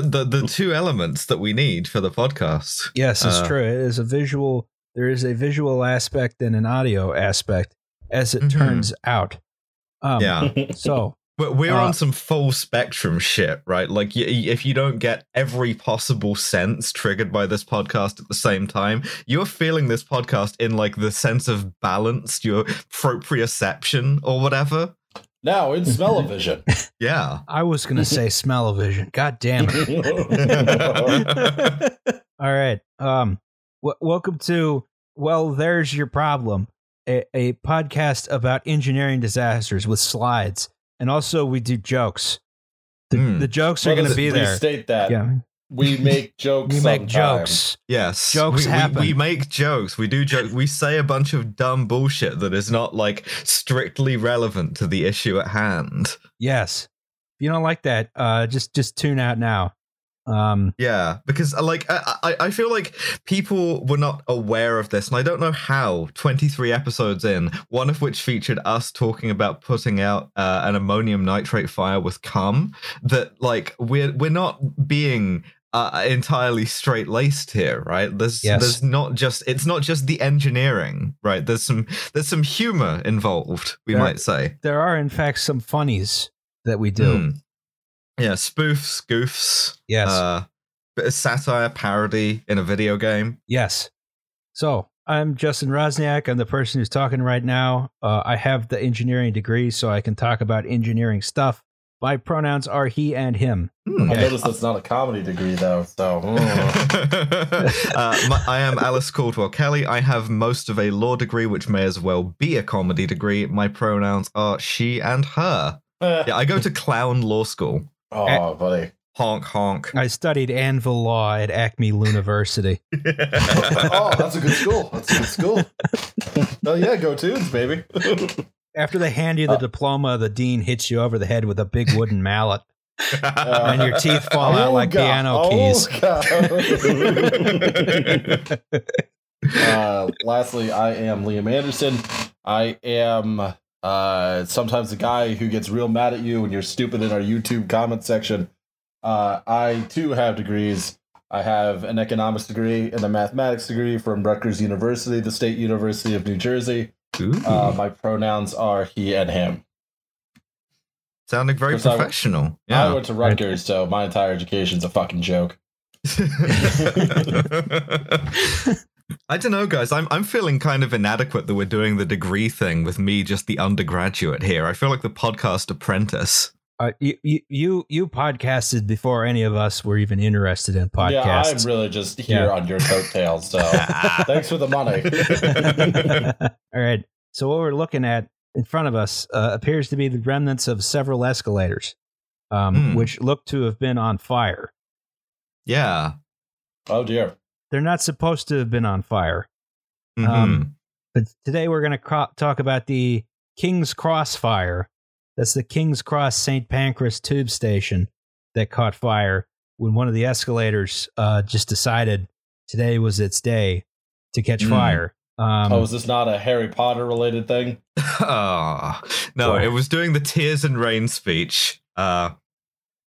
the, the the two elements that we need for the podcast. Yes, it's Uh, true. It is a visual. There is a visual aspect and an audio aspect, as it Mhm. turns out. Um, Yeah. So But we're Uh, on some full spectrum shit, right? Like, y- y- if you don't get every possible sense triggered by this podcast at the same time, you're feeling this podcast in like the sense of balance, your proprioception or whatever. Now in smell-o-vision. Yeah. I was gonna say smell-o-vision. God damn it! All right. Um. W- welcome to well, there's your problem. A, a podcast about engineering disasters with slides, and also we do jokes. The, Hmm. the jokes are Let going to us be there. State that. Yeah, We make jokes. we make sometimes. jokes. Yes. Jokes we, we- happen. We, make jokes. We do jokes. We say a bunch of dumb bullshit that is not like strictly relevant to the issue at hand. Yes. If you don't like that, uh, just just tune out now. Um. Yeah, because uh, like I, I I feel like people were not aware of this, and I don't know how. Twenty three episodes in, one of which featured us talking about putting out uh, an ammonium nitrate fire with cum. That like we're we're not being uh, entirely straight laced here, right? There's Yes. there's not just it's not just the engineering, right? There's some there's some humor involved, we There- might say. There are, in fact, some funnies that we do. Hmm. Yeah, spoofs, goofs. Yes. Uh, bit of satire, parody in a video game. Yes. So I'm Justin Roczniak. I'm the person who's talking right now. Uh, I have the engineering degree, so I can talk about engineering stuff. My pronouns are he and him. Hmm. I noticed that's not a comedy degree though. So mm. uh, my, I am Alice Caldwell Kelly. I have most of a law degree, which may as well be a comedy degree. My pronouns are she and her. Yeah, I go to clown law school. oh, buddy. Honk honk. I studied Anvil Law at Acme University. oh, that's a good school. That's a good school. oh yeah, go tunes, baby. After they hand you the Uh, diploma, the dean hits you over the head with a big wooden mallet. Uh, And your teeth fall out like God. piano keys. God. uh, lastly, I am Liam Anderson. I am uh, sometimes the guy who gets real mad at you when you're stupid in our YouTube comment section. Uh, I too have degrees. I have an economics degree and a mathematics degree from Rutgers University, the State University of New Jersey. Ooh, Uh, my pronouns are he and him. sounding very Chris, I- professional. I Yeah. went to Rutgers, so my entire education's a fucking joke. I don't know, guys. I'm I'm feeling kind of inadequate that we're doing the degree thing with me, just the undergraduate here. I feel like the podcast apprentice. Uh, you, you you you podcasted before any of us were even interested in podcasting. Yeah, I'm really just here Yeah. on your coattails, so thanks for the money. All right. So what we're looking at in front of us uh, appears to be the remnants of several escalators, um, Hmm. which look to have been on fire. Yeah. Oh dear. They're not supposed to have been on fire. Mhm. Um, But today we're going to cro- talk about the King's Cross fire. That's the King's Cross St. Pancras tube station that caught fire when one of the escalators uh, just decided today was its day to catch Mm. fire. Um, oh, is this not a Harry Potter related thing? Ah, no, Well- it was doing the tears and rain speech. Uh,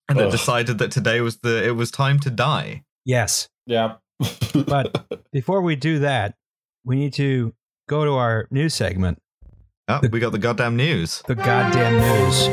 and it decided that today was the it was time to die. yes. Yeah. But before we do that, we need to go to our news segment, Oh, we got the goddamn news. the goddamn news.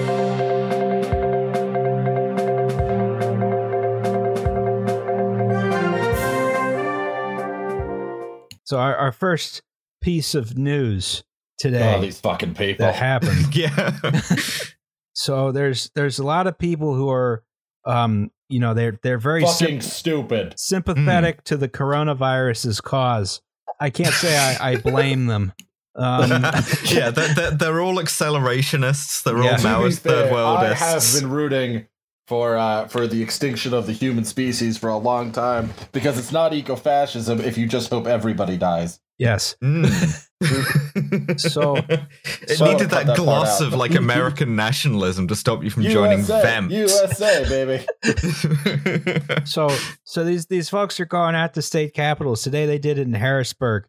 So our, our first piece of news today oh, these fucking people. that happened. yeah. so there's there's a lot of people who are um you know they're they're very fucking sym- stupid. sympathetic to the coronavirus's cause. I can't say I, I blame them. Um, yeah, they're, they're, they're all accelerationists. They're Yeah. all To To be Maoist third fair, I have been rooting for uh, for the extinction of the human species for a long time because it's not eco-fascism if you just hope everybody dies. yes. Mm. So- it So needed that, that gloss of like American nationalism to stop you from joining USA, Vamps. USA, baby. So so these these folks are going out to state capitals today. They did it in Harrisburg.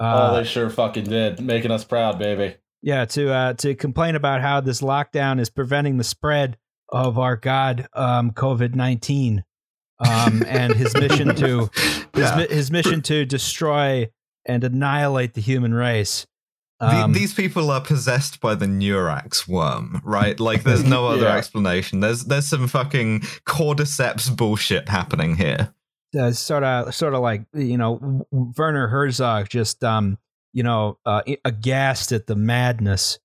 Uh, oh, they sure fucking did, making us proud, baby. yeah, to uh, to complain about how this lockdown is preventing the spread of our god um, COVID nineteen. um, and his mission to his, Yeah. mi- his mission to destroy and annihilate the human race. Um, these people are possessed by the Neurax worm, right? Like, there's no other Yeah. explanation. There's there's some fucking cordyceps bullshit happening here. Uh, sort of sort of like you know W- W- Werner Herzog just um you know uh, aghast at the madness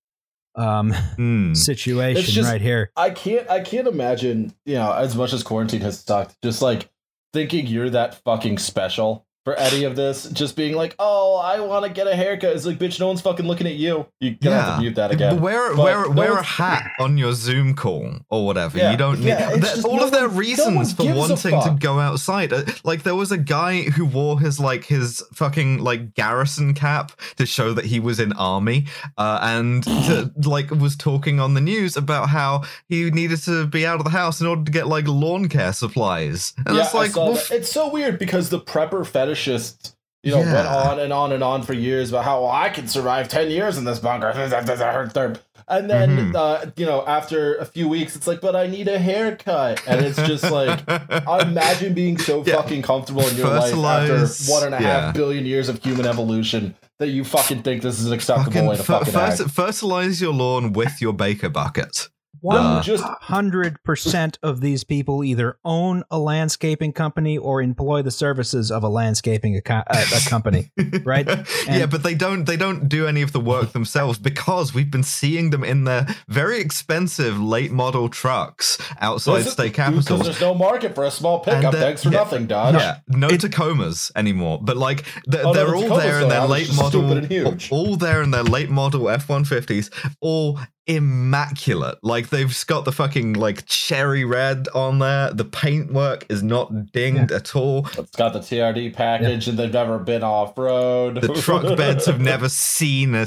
um Hmm. situation just- right here. I can't I can't imagine, you know, as much as quarantine has sucked, just like thinking you're that fucking special for any of this, just being like, "Oh, I want to get a haircut." It's like, bitch, no one's fucking looking at you. You're gonna have to mute that again. Wear But wear no wear a hat on your Zoom call or whatever. Yeah, you don't need yeah, it's just all no of their one- reasons one for wanting to go outside. Uh, Like there was a guy who wore his like his fucking like garrison cap to show that he was in army, uh, and to, like was talking on the news about how he needed to be out of the house in order to get like lawn care supplies. And yeah, it's like, I saw well, it's so weird because the prepper fetishists, you know, went on and on and on for years about how well, I can survive ten years in this bunker. And then, Mhm. uh, you know, after a few weeks, it's like, but I need a haircut, and it's just like. I imagine being so Yeah. fucking comfortable in your life after one and a half yeah. billion years of human evolution that you fucking think this is an acceptable fucking way to fucking act. fertilize your lawn with your baker bucket. One Uh, just hundred percent of these people either own a landscaping company or employ the services of a landscaping aco- uh, a company. Right? yeah, but they don't they don't do any of the work themselves because we've been seeing them in their very expensive late model trucks outside Listen, state Because capitals. there's no market for a small pickup. And, Thanks for yeah, nothing, Dodge. Yeah, no Tacomas anymore. But like they're, Oh, no, they're the all Tacomas there in their late model, huge. all there in their late model F one fifties, all immaculate. Like they've got the fucking like cherry red on there. The paintwork is not dinged at all. It's got the TRD package, and they've never been off road. The truck beds have never seen a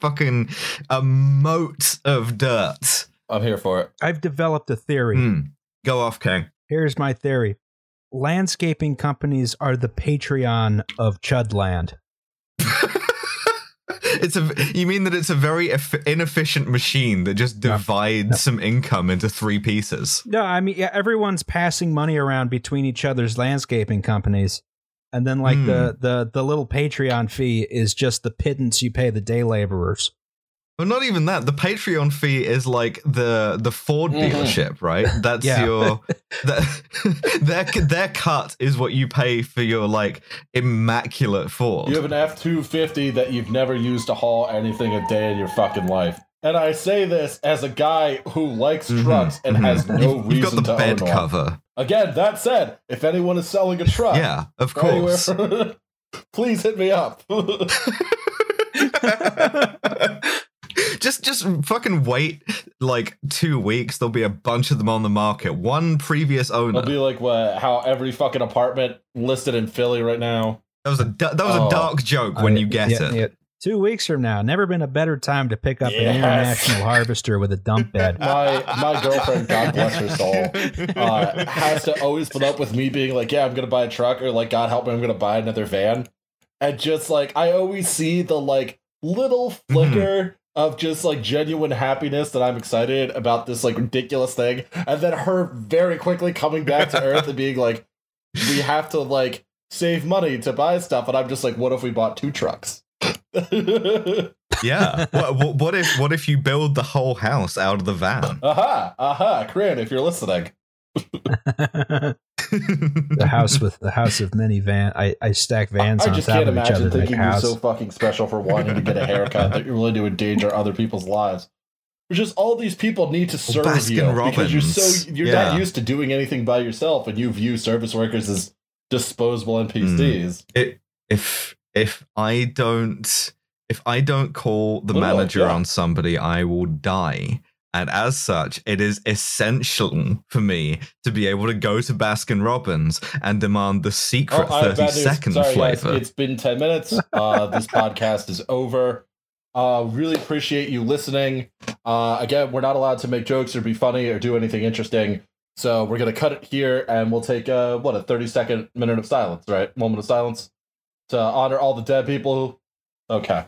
fucking a moat of dirt. I'm here for it. I've developed a theory. Hmm. Go off, King. Here's my theory. Landscaping companies are the Patreon of Chudland. It's a. You mean that it's a very inefficient machine that just divides No. some income into three pieces? No, I mean yeah, everyone's passing money around between each other's landscaping companies, and then like the hmm. the the little Patreon fee is just the pittance you pay the day laborers. Well, not even that. The Patreon fee is like the the Ford Mhm. dealership, right? That's Yeah. your that, their their cut is what you pay for your like immaculate Ford. You have an F two fifty that you've never used to haul anything a day in your fucking life. And I say this as a guy who likes Mhm, trucks and mhm. has no You've- reason got the to bed own one. cover. Again, that said, if anyone is selling a truck, Yeah, of for anywhere- course. please hit me up. Just just fucking wait like two weeks. There'll be a bunch of them on the market. One previous owner. It'll be like what, how every fucking apartment listed in Philly right now. that was a that was Oh. a dark joke when you get Yeah, it. yeah. Two weeks from now, never been a better time to pick up Yes. an international harvester with a dump bed. My my girlfriend, God bless her soul, uh, has to always put up with me being like, "Yeah, I'm gonna buy a truck," or like, "God help me, I'm gonna buy another van," and just like I always see the like little flicker of just like genuine happiness that I'm excited about this like ridiculous thing, and then her very quickly coming back to earth and being like, "We have to like save money to buy stuff," and I'm just like, "What if we bought two trucks?" yeah. What, what, what if what if you build the whole house out of the van? aha, aha, Corinne, if you're listening. The house with the house of many van. I, I stack vans I on just top can't of each other imagine to make thinking you're house. so fucking special for wanting to get a haircut that you're willing to endanger other people's lives. It's just all these people need to serve Baskin you because you're so you're Yeah. not used to doing anything by yourself, and you view service workers as disposable Hmm. NPCs. if if I don't if I don't call the Oh, manager yeah. on somebody, I will die. And as such, it is essential for me to be able to go to Baskin Robbins and demand the secret Oh, I have 30 bad news. second Sorry, guys. flavor. It's been ten minutes. Uh, this podcast is over. Uh, really appreciate you listening. Uh, again, we're not allowed to make jokes or be funny or do anything interesting. So we're gonna cut it here, and we'll take uh, what a thirty second minute of silence, right? Moment of silence to honor all the dead people. Okay.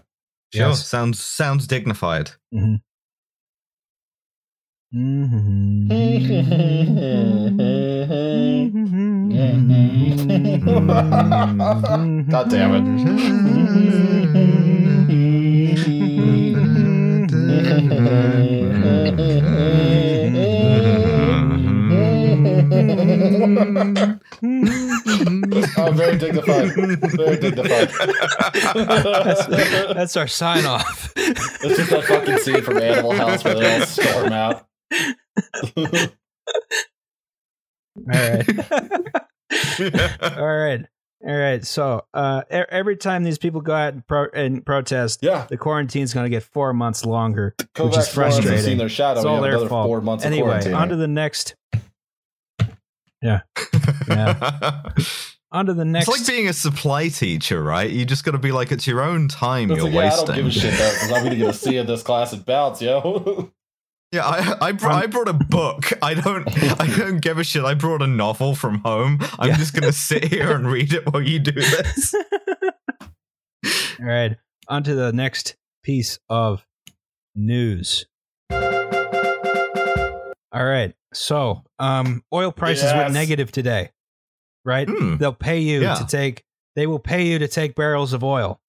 Sure, Yes. sounds sounds dignified. Mhm. Mhm. Mm-hmm. God damn Oh, very dignified. Very dignified. that's, that's our sign off. It's just that fucking scene from Animal House where they all storm out. All right. All right. All right. So uh, every time these people go out and, pro- and protest, Yeah, the quarantine's going to get four months longer. Which is Kovacs Morris frustrating. seen their shadow. It's all their fault. four months Anyway, of on to the next. Yeah. On to the next. It's like being a supply teacher, right? You just got to be like, it's your own time It's you're like, yeah, I don't give a shit though, because I'm gonna get a C in this class and bounce, yo. Yeah, I I, br- I brought a book. I don't I don't give a shit. I brought a novel from home. I'm Yeah. just gonna sit here and read it while you do this. All right. On to the next piece of news. All right. So, um, oil prices Yes. went negative today, right? Hmm. They'll pay you Yeah. to take. They will pay you to take barrels of oil,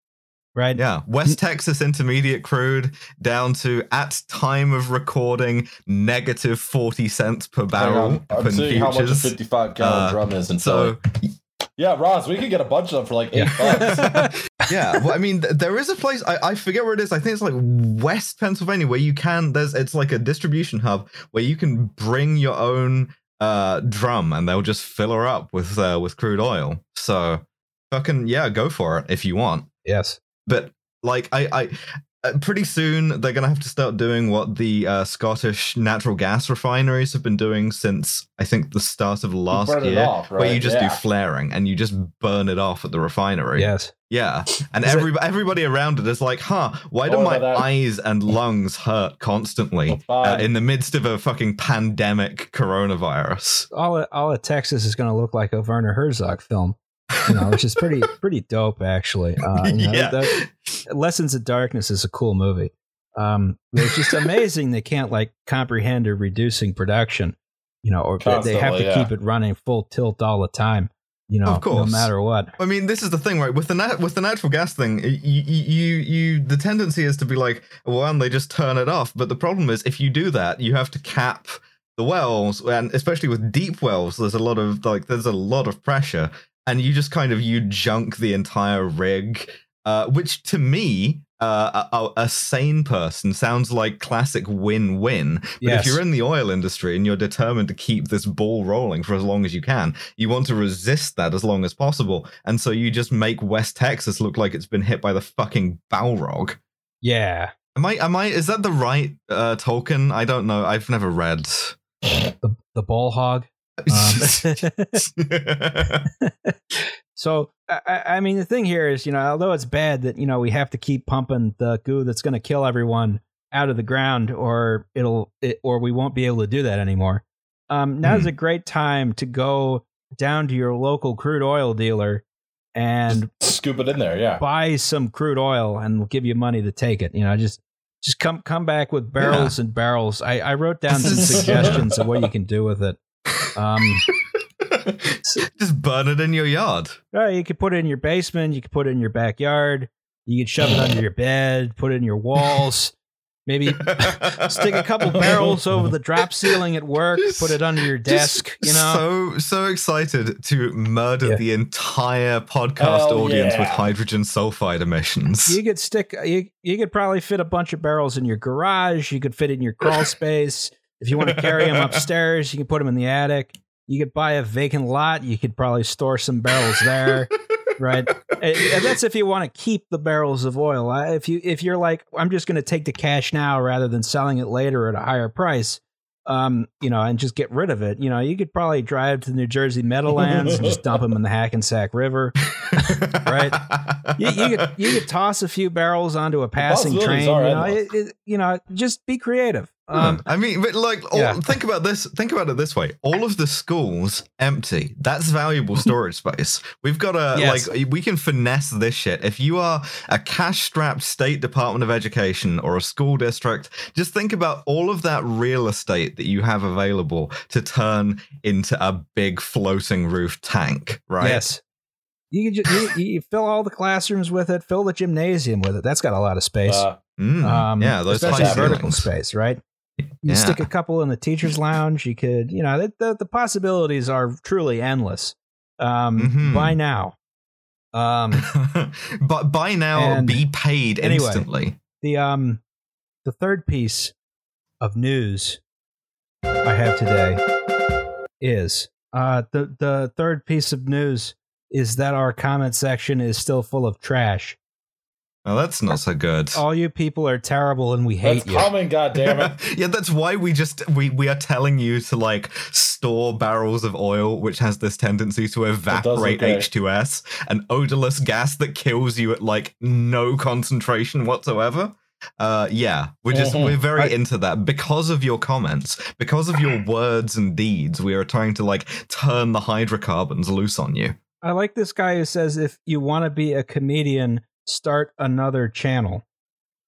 right? Yeah, West Texas Intermediate crude down to at time of recording negative forty cents per barrel. I'm, I'm for seeing how much a 55 gallon Uh, drum is, and So so yeah, Ross, we could get a bunch of them for like eight bucks. yeah, well, I mean, th- there is a place I, I forget where it is. I think it's like West Pennsylvania where you can. There's it's like a distribution hub where you can bring your own uh drum and they'll just fill her up with uh, with crude oil. So fucking yeah, go for it if you want. Yes. But like I I. Uh, pretty soon they're gonna have to start doing what the uh, Scottish natural gas refineries have been doing since I think the start of last year, off, where you right? just do flaring and you just burn it off at the refinery. Yes. Yeah, and Is it- every, everybody around it is like, huh, why do Oh, my that- eyes and lungs hurt constantly uh, in the midst of a fucking pandemic coronavirus? All of, all of Texas is going to look like a Werner Herzog film, you know, which is pretty pretty dope actually. Uh, you know, yeah. that- Lessons of Darkness is a cool movie. Um, it's just amazing they can't like comprehend or reducing production, you know, or they- they have to Constantly, keep it running full tilt all the time, you know, Of course. no matter what. I mean, this is the thing, right? With the nat- with the natural gas thing, you, you you the tendency is to be like, well, and they just turn it off. But the problem is, if you do that, you have to cap the wells, and especially with deep wells, there's a lot of like, there's a lot of pressure, and you just kind of you junk the entire rig, uh, which to me. Uh, a, a- sane person sounds like classic win-win. But Yes. if you're in the oil industry and you're determined to keep this ball rolling for as long as you can, you want to resist that as long as possible. And so you just make West Texas look like it's been hit by the fucking Balrog. Yeah, Am I am I is that the right uh Tolkien? I don't know. I've never read. the the ball hog. Um, so I, I mean, the thing here is, you know, although it's bad that you know we have to keep pumping the goo that's going to kill everyone out of the ground, or it'll, it, or we won't be able to do that anymore. Um, now's Hmm. a great time to go down to your local crude oil dealer and Scoop it in there, yeah. buy some crude oil, and we'll give you money to take it. You know, just just come come back with barrels and barrels. I, I wrote down some suggestions of what you can do with it. Um, just burn it in your yard. Uh, you could put it in your basement. You could put it in your backyard. You could shove it under your bed. Put it in your walls. Maybe stick a couple barrels over the drop ceiling at work. Put it under your desk. You know. so so excited to murder Yeah. the entire podcast Hell audience with hydrogen sulfide emissions. You could stick. You you could probably fit a bunch of barrels in your garage. You could fit it in your crawl space. If you want to carry them upstairs, you can put them in the attic. You could buy a vacant lot. You could probably store some barrels there. right and that's if you want to keep the barrels of oil if you if you're like i'm just going to take the cash now rather than selling it later at a higher price um you know and just get rid of it you know you could probably drive to the new jersey meadowlands and just dump them in the hackensack river Right. you, you could you could toss a few barrels onto a passing train you know it, it- you know just be creative Um, I mean, but like, all, yeah. think about this. Think about it this way: all of the schools empty. That's valuable storage space. We've got a Yes. like, we can finesse this shit. If you are a cash-strapped state Department of Education or a school district, just think about all of that real estate that you have available to turn into a big floating roof tank. Right? Yes. You, can just, you, you fill all the classrooms with it. Fill the gymnasium with it. That's got a lot of space. Uh, Mm, um, yeah, those especially high vertical space, right? You Yeah. stick a couple in the teachers' lounge. You could, you know, the the, the possibilities are truly endless. Um, Mhm. By now, um, but by now, be paid anyway. instantly. the um, the third piece of news I have today is uh the the third piece of news is that our comment section is still full of trash. Oh, that's not so good. All you people are terrible and we hate that's you. coming, goddammit. yeah, that's why we just we we are telling you to like store barrels of oil, which has this tendency to evaporate okay. H2S, an odorless gas that kills you at like no concentration whatsoever. Uh, yeah, we're just we're very I- into that because of your comments, because of your words and deeds. We are trying to like turn the hydrocarbons loose on you. I like this guy who says if you want to be a comedian, start another channel.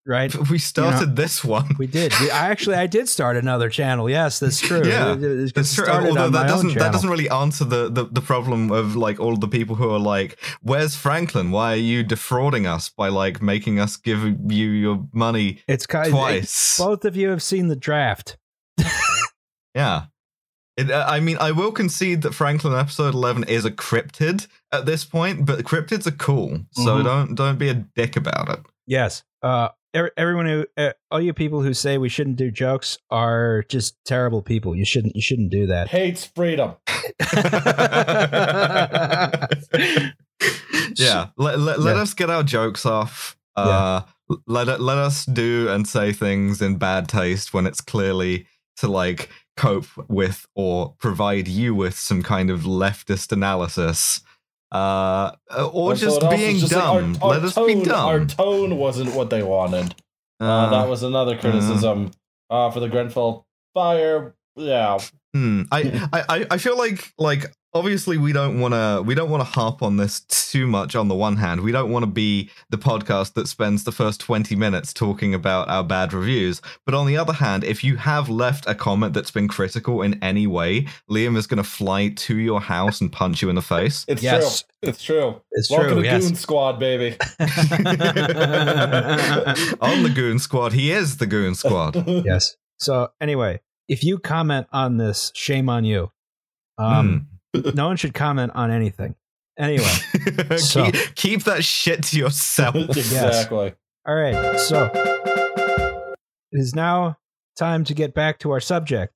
Right? We started this one. We did. We, I actually I did start another channel. Yes, that's true. Yeah, It- it- it That's true. Although that doesn't that doesn't really answer the, the the problem of like all the people who are like, "Where's Franklin? Why are you defrauding us by like making us give you your money It's kind twice?" both of you have seen the draft. yeah. It, I mean, I will concede that Franklin episode eleven is a cryptid at this point, but cryptids are cool, so Mhm. don't don't be a dick about it. Yes. Uh, er- everyone who, uh, all you people who say we shouldn't do jokes are just terrible people. You shouldn't. You shouldn't do that. Hates freedom. yeah, let, let, let Yeah. us get our jokes off. Uh, let it, let us do and say things in bad taste when it's clearly to like cope with or provide you with some kind of leftist analysis. Uh, or just being just like, dumb. our, our let us tone, be dumb. Our tone wasn't what they wanted. Uh, Uh, that was another criticism uh, for the Grenfell fire. Yeah, Hmm. I, I- I feel like like obviously we don't want to we don't want to harp on this too much on the one hand we don't want to be the podcast that spends the first 20 minutes talking about our bad reviews but on the other hand if you have left a comment that's been critical in any way liam is going to fly to your house and punch you in the face it's Yes. true. It's true. It's Welcome true. to Yes. Goon Squad, baby. on the goon squad he is the goon squad yes. So anyway, if you comment on this, shame on you. Um, no one should comment on anything. Anyway. So- keep, keep that shit to yourself exactly. all right. So it is now time to get back to our subject,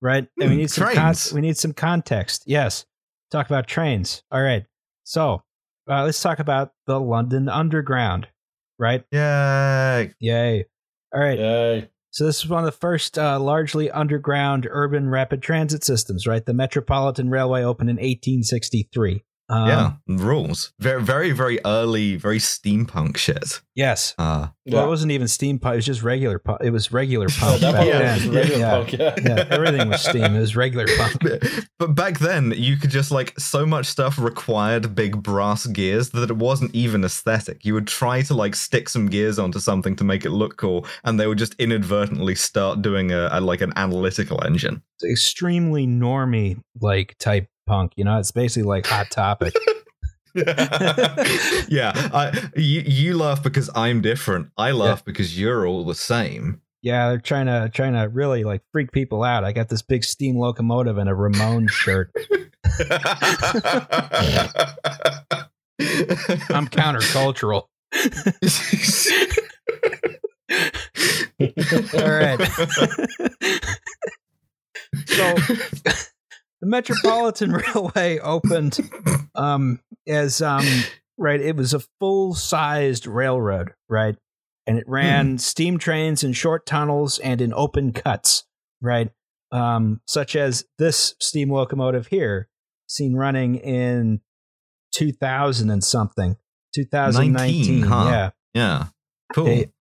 right? And we Hmm, need some con- trains. we need some context. Yes, talk about trains. All right. So uh, let's talk about the London Underground, right? Yay. Yay! All right. Yay. So this is one of the first uh, largely underground urban rapid transit systems, right? The Metropolitan Railway opened in 1863. Um, yeah, rules. Very, very, very early, very steampunk shit. Yes. Uh, Well, Yeah. it wasn't even steam pump. It was just regular pump. It was regular Oh, pump back yeah, then. regular yeah. punk, yeah. yeah, everything was steam. It was regular pump. but, but back then, you could just like so much stuff required big brass gears that it wasn't even aesthetic. You would try to like stick some gears onto something to make it look cool, and they would just inadvertently start doing a, a like an analytical engine. It's extremely normy like type punk. You know, it's basically like Hot Topic. yeah, I, you you laugh because I'm different. I laugh because you're all the same. yeah, they're trying to trying to really like freak people out. I got this big steam locomotive and a Ramon shirt. I'm countercultural. All right. so the Metropolitan Railway opened um, as um, right. It was a full sized railroad, right, and it ran steam trains in short tunnels and in open cuts, right, um, such as this steam locomotive here, seen running in two thousand and something, two thousand nineteen, 19, huh? yeah. yeah, cool. They-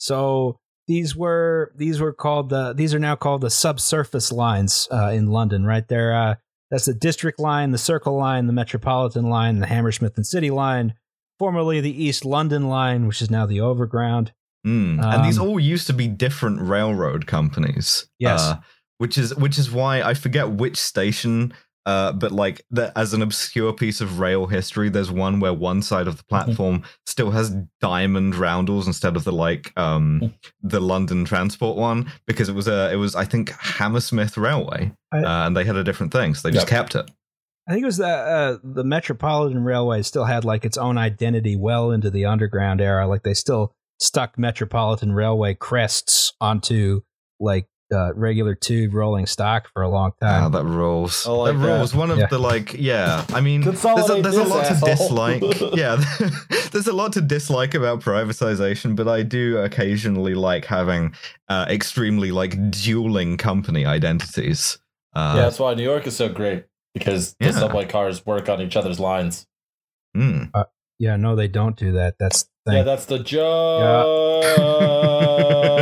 so these were these were called the these are now called the subsurface lines uh, in London. Right there, uh, that's the District Line, the Circle Line, the Metropolitan Line, the Hammersmith and City Line, formerly the East London Line, which is now the Overground. Mm. and these Um, all used to be different railroad companies. Yes. Uh, which is which is why I forget which station. Uh, but like the, as an obscure piece of rail history, there's one where one side of the Mm-hmm. platform still has diamond roundels instead of the like um the London Transport one because it was a it was I think Hammersmith Railway I- uh, and they had a different thing, so they just kept it. I think it was the uh, the Metropolitan Railway still had like its own identity well into the Underground era. Like they still stuck Metropolitan Railway crests onto like uh, regular tube rolling stock for a long Ah, time. that rules. I like that that. rules. One of Yeah. the like, yeah. I mean, there's a, there's a this, lot to dislike. yeah, there's a lot to dislike about privatization, but I do occasionally like having uh, extremely like dueling company identities. Uh, yeah, that's why New York is so great because the Yeah. subway cars work on each other's lines. mm. yeah, no, they don't do that. That's the Yeah, that's the joke.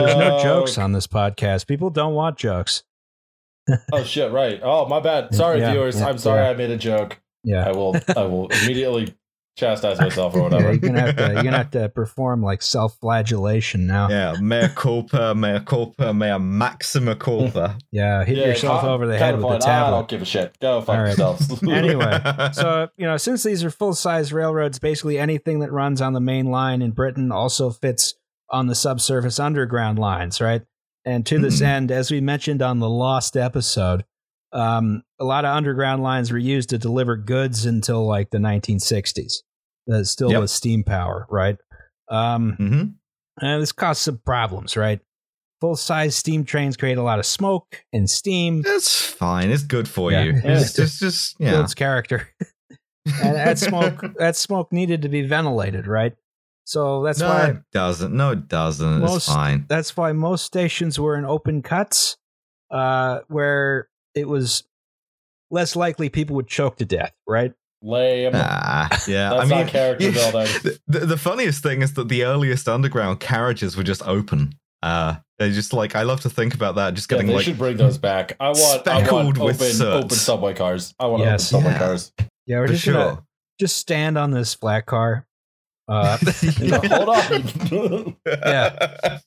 There's no jokes on this podcast. People don't want jokes. Oh shit! Right. Oh my bad. Sorry, Yeah, viewers. yeah, I'm sorry yeah. I made a joke. Yeah. I will. I will immediately chastise myself or whatever. you're gonna have to you're gonna have to perform like self-flagellation now. Yeah, Yeah, mea culpa, mea culpa, mea maxima culpa. Yeah. Hit Yeah, yourself con- over the head with the counterpoint, I don't give a shit. Go fuck All right. yourselves. Anyway, so you know, since these are full-size railroads, basically anything that runs on the main line in Britain also fits on the subsurface underground lines, right? And to this Hmm. end, as we mentioned on the Lost episode, um, a lot of underground lines were used to deliver goods until like the 1960s. That still Yep. was steam power, right? Um, hmm and this caused some problems, right? Full-size steam trains create a lot of smoke and steam. That's fine. It's good for Yeah. you. Yeah. It's just, just yeah. builds character. and that smoke that smoke needed to be ventilated, right? So that's no, why it doesn't. No, it doesn't. Most- it's fine. that's why most stations were in open cuts, uh, where it was less likely people would choke to death, right? Lame. Ah, yeah. That's I mean, not character yeah, building. The, the, the funniest thing is that the earliest underground carriages were just open. Uh, they just like I love to think about that. Just Yeah, getting they like should bring those back. I want. I want speckled open, with soot. open subway cars. I want Yes. open subway Yeah. cars. Yeah, we're for just sure. gonna just stand on this flat car. Uh, Hold on. yeah.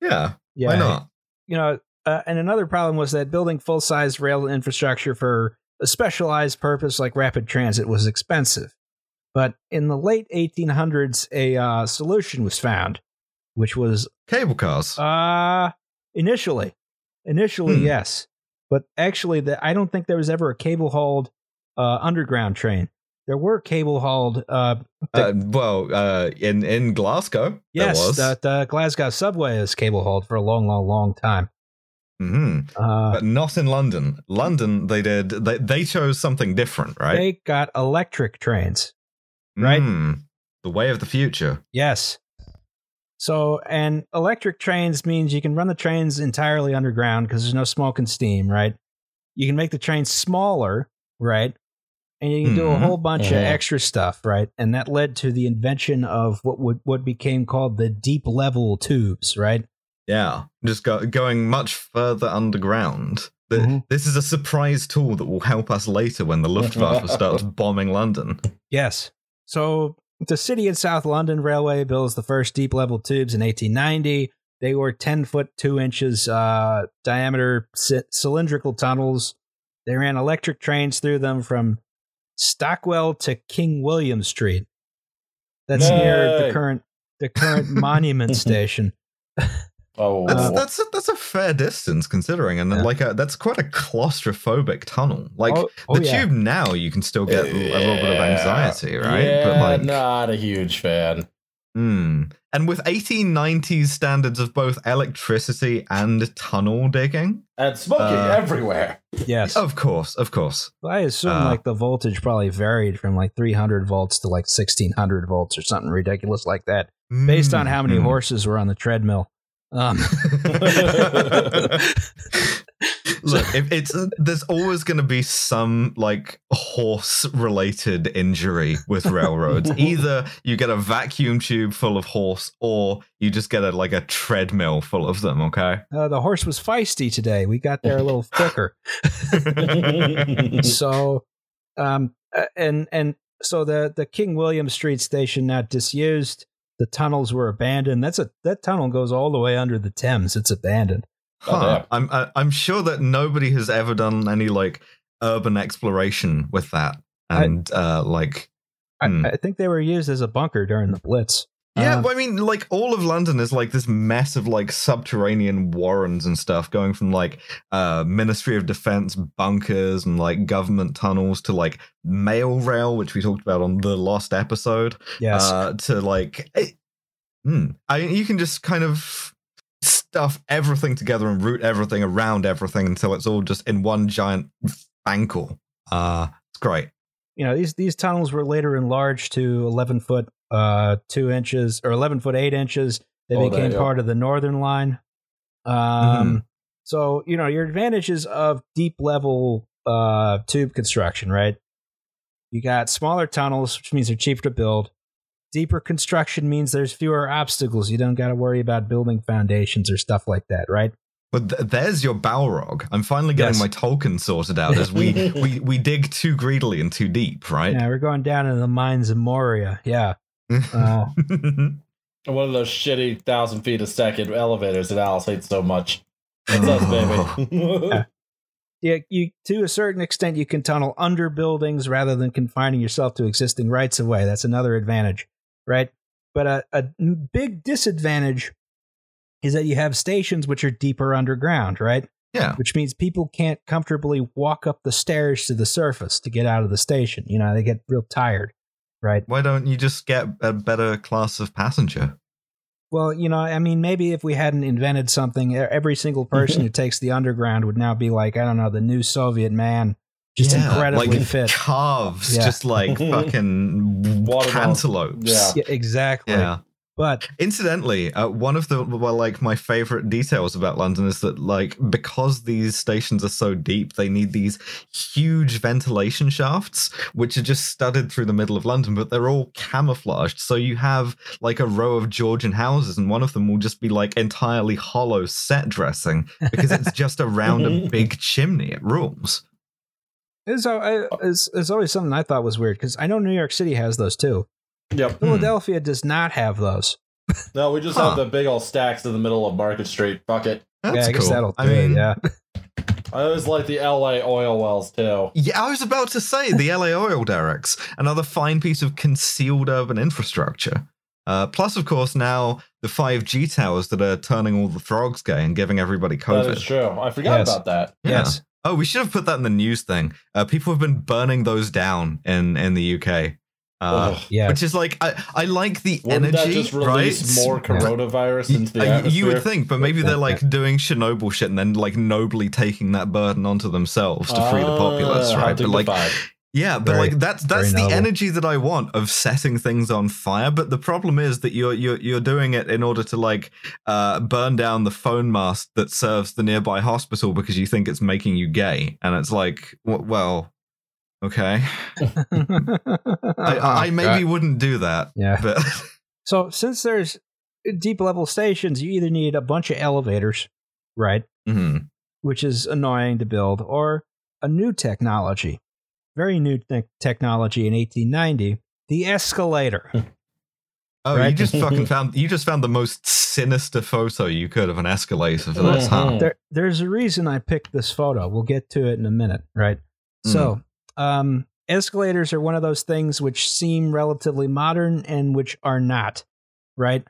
yeah. yeah, Why not? you know, uh, and another problem was that building full size rail infrastructure for a specialized purpose like rapid transit was expensive. But in the late 1800s, a uh, solution was found, which was Cable cars. uh, initially, initially Hmm. yes, but actually, the, I don't think there was ever a cable hauled uh, underground train. There were cable hauled. Uh, Uh, well, uh, in in Glasgow, yes, there was. the, the Glasgow subway is cable hauled for a long, long, long time. hmm Uh, But not in London. London, they did. They they chose something different, right? They got electric trains. right? Mm, the way of the future. Yes. So, and electric trains means you can run the trains entirely underground because there's no smoke and steam, right? You can make the trains smaller, right? And you can do a Mhm. whole bunch of Mhm. extra stuff, right? And that led to the invention of what would what became called the deep level tubes, right? Yeah, just go, going much further underground. The, Mhm. This is a surprise tool that will help us later when the Luftwaffe starts bombing London. Yes. So the City and South London Railway builds the first deep level tubes in 1890. They were 10 foot 2 inches uh, diameter c- cylindrical tunnels. They ran electric trains through them from Stockwell to King William Street. That's near the current the current monument station. Oh, That's Uh, that's a, that's a fair distance considering, and Yeah. like a, that's quite a claustrophobic tunnel. Like oh, oh, the yeah. tube now, you can still get a little bit of anxiety, right? Yeah, but like, not a huge fan. hmm. And with 1890s standards of both electricity and tunnel digging, And smoking Uh, everywhere. Yes. of course, of course. I assume Uh, like the voltage probably varied from like 300 volts to like 1600 volts or something ridiculous like that. based on how many Mm. horses were on the treadmill. Um, Look, if it's there's always going to be some like horse related injury with railroads. Either you get a vacuum tube full of horse, or you just get a like a treadmill full of them. Okay. Uh, the horse was feisty today. We got there a little quicker. so, um, uh, and and so the the King William Street station now disused. The tunnels were abandoned. That's a that tunnel goes all the way under the Thames. It's abandoned. Huh. I'm I, I'm sure that nobody has ever done any like urban exploration with that, I- and uh, like Hmm. I, I think they were used as a bunker during the Blitz. Yeah, Um, well, I mean, like all of London is like this mess of like subterranean warrens and stuff, going from like uh Ministry of Defense bunkers and like government tunnels to like mail rail, which we talked about on the last episode, yes. uh, to like, eh, hmm, I you can just kind of stuff everything together and root everything around everything until it's all just in one giant ankle. Uh, it's great. you know these these tunnels were later enlarged to 11 foot uh 2 inches or 11 foot 8 inches they Oh, became that, yeah. part of the northern line um Mm-hmm. so you know your advantages of deep level uh tube construction right you got smaller tunnels which means they're cheaper to build deeper construction means there's fewer obstacles you don't got to worry about building foundations or stuff like that right But th- there's your Balrog. I'm finally getting Yes. my Tolkien sorted out as we, we we dig too greedily and too deep, right? yeah we're going down into the mines of moria yeah uh, One of those shitty thousand feet a second elevators that Alice hates so much. That's us, baby. yeah, you to a certain extent you can tunnel under buildings rather than confining yourself to existing rights of way. That's another advantage, right? But a, a big disadvantage is that you have stations which are deeper underground, right? yeah. Which means people can't comfortably walk up the stairs to the surface to get out of the station. You know, they get real tired, right? Why don't you just get a better class of passenger? Well, you know, I mean, maybe if we hadn't invented something, every single person who takes the underground would now be like, I don't know, the new Soviet man, just Yeah, incredibly like fit. calves, Yeah. just like fucking Watermelon. cantaloupes. Yeah. Yeah, exactly. Yeah. But Incidentally, uh, one of the well, like my favorite details about London is that like because these stations are so deep, they need these huge ventilation shafts, which are just studded through the middle of London, but they're all camouflaged. So you have like a row of Georgian houses, and one of them will just be like entirely hollow set dressing because it's just around a big chimney. It rules. It's, uh, it's, it's always something I thought was weird because I know New York City has those too. yep. Philadelphia does not have those. No, we just Huh. have the big old stacks in the middle of Market Street. Fuck it. That's yeah, I guess cool. that'll do I mean, it. Yeah. I always like the LA oil wells too. Yeah, I was about to say the LA oil derricks, another fine piece of concealed urban infrastructure. Uh, plus, of course, now the 5G towers that are turning all the frogs gay and giving everybody COVID. That is COVID. true. I forgot Yes. about that. Yeah. Yes. Oh, we should have put that in the news thing. Uh, people have been burning those down in, in the UK. Uh, Ugh. Yeah. Which is like, I, I like the Wouldn't energy, that just release right? more coronavirus into the uh, atmosphere? you would think, but maybe they're like doing Chernobyl shit and then like nobly taking that burden onto themselves to free the populace, Ah, right? But like, dignified. Yeah, but Very- like that's that's the noble. energy that I want of setting things on fire. But the problem is that you're you're you're doing it in order to like uh, burn down the phone mast that serves the nearby hospital because you think it's making you gay, and it's like, well, okay, I, I maybe wouldn't do that, Yeah. but So since there's deep level stations, you either need a bunch of elevators, right? Mhm. Which is annoying to build, or a new technology, very new te- technology in 1890, the escalator. oh, you just fucking found you just found the most sinister photo you could of an escalator for this, huh? Mhm. there, there's a reason I picked this photo. We'll get to it in a minute, right? So, um, escalators are one of those things which seem relatively modern and which are not, right?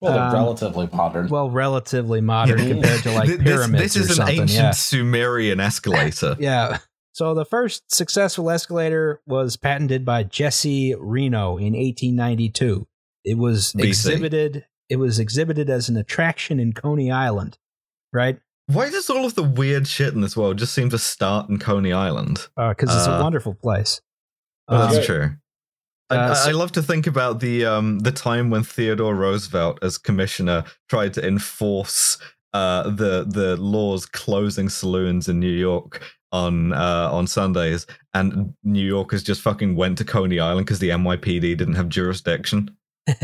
Well, they're um, relatively modern. Well, relatively modern compared to like This- pyramids This, is or an something. ancient yeah. Sumerian escalator. Yeah. So the first successful escalator was patented by Jesse Reno in 1892. It was BC. exhibited. It was exhibited as an attraction in Coney Island, right? Why does all of the weird shit in this world just seem to start in Coney Island? Because it's a Uh, wonderful place. Well, Um, that's true. I, uh, so- I love to think about the um the time when Theodore Roosevelt, as commissioner, tried to enforce uh, the the laws closing saloons in New York on uh, on Sundays, and New Yorkers just fucking went to Coney Island because the NYPD didn't have jurisdiction.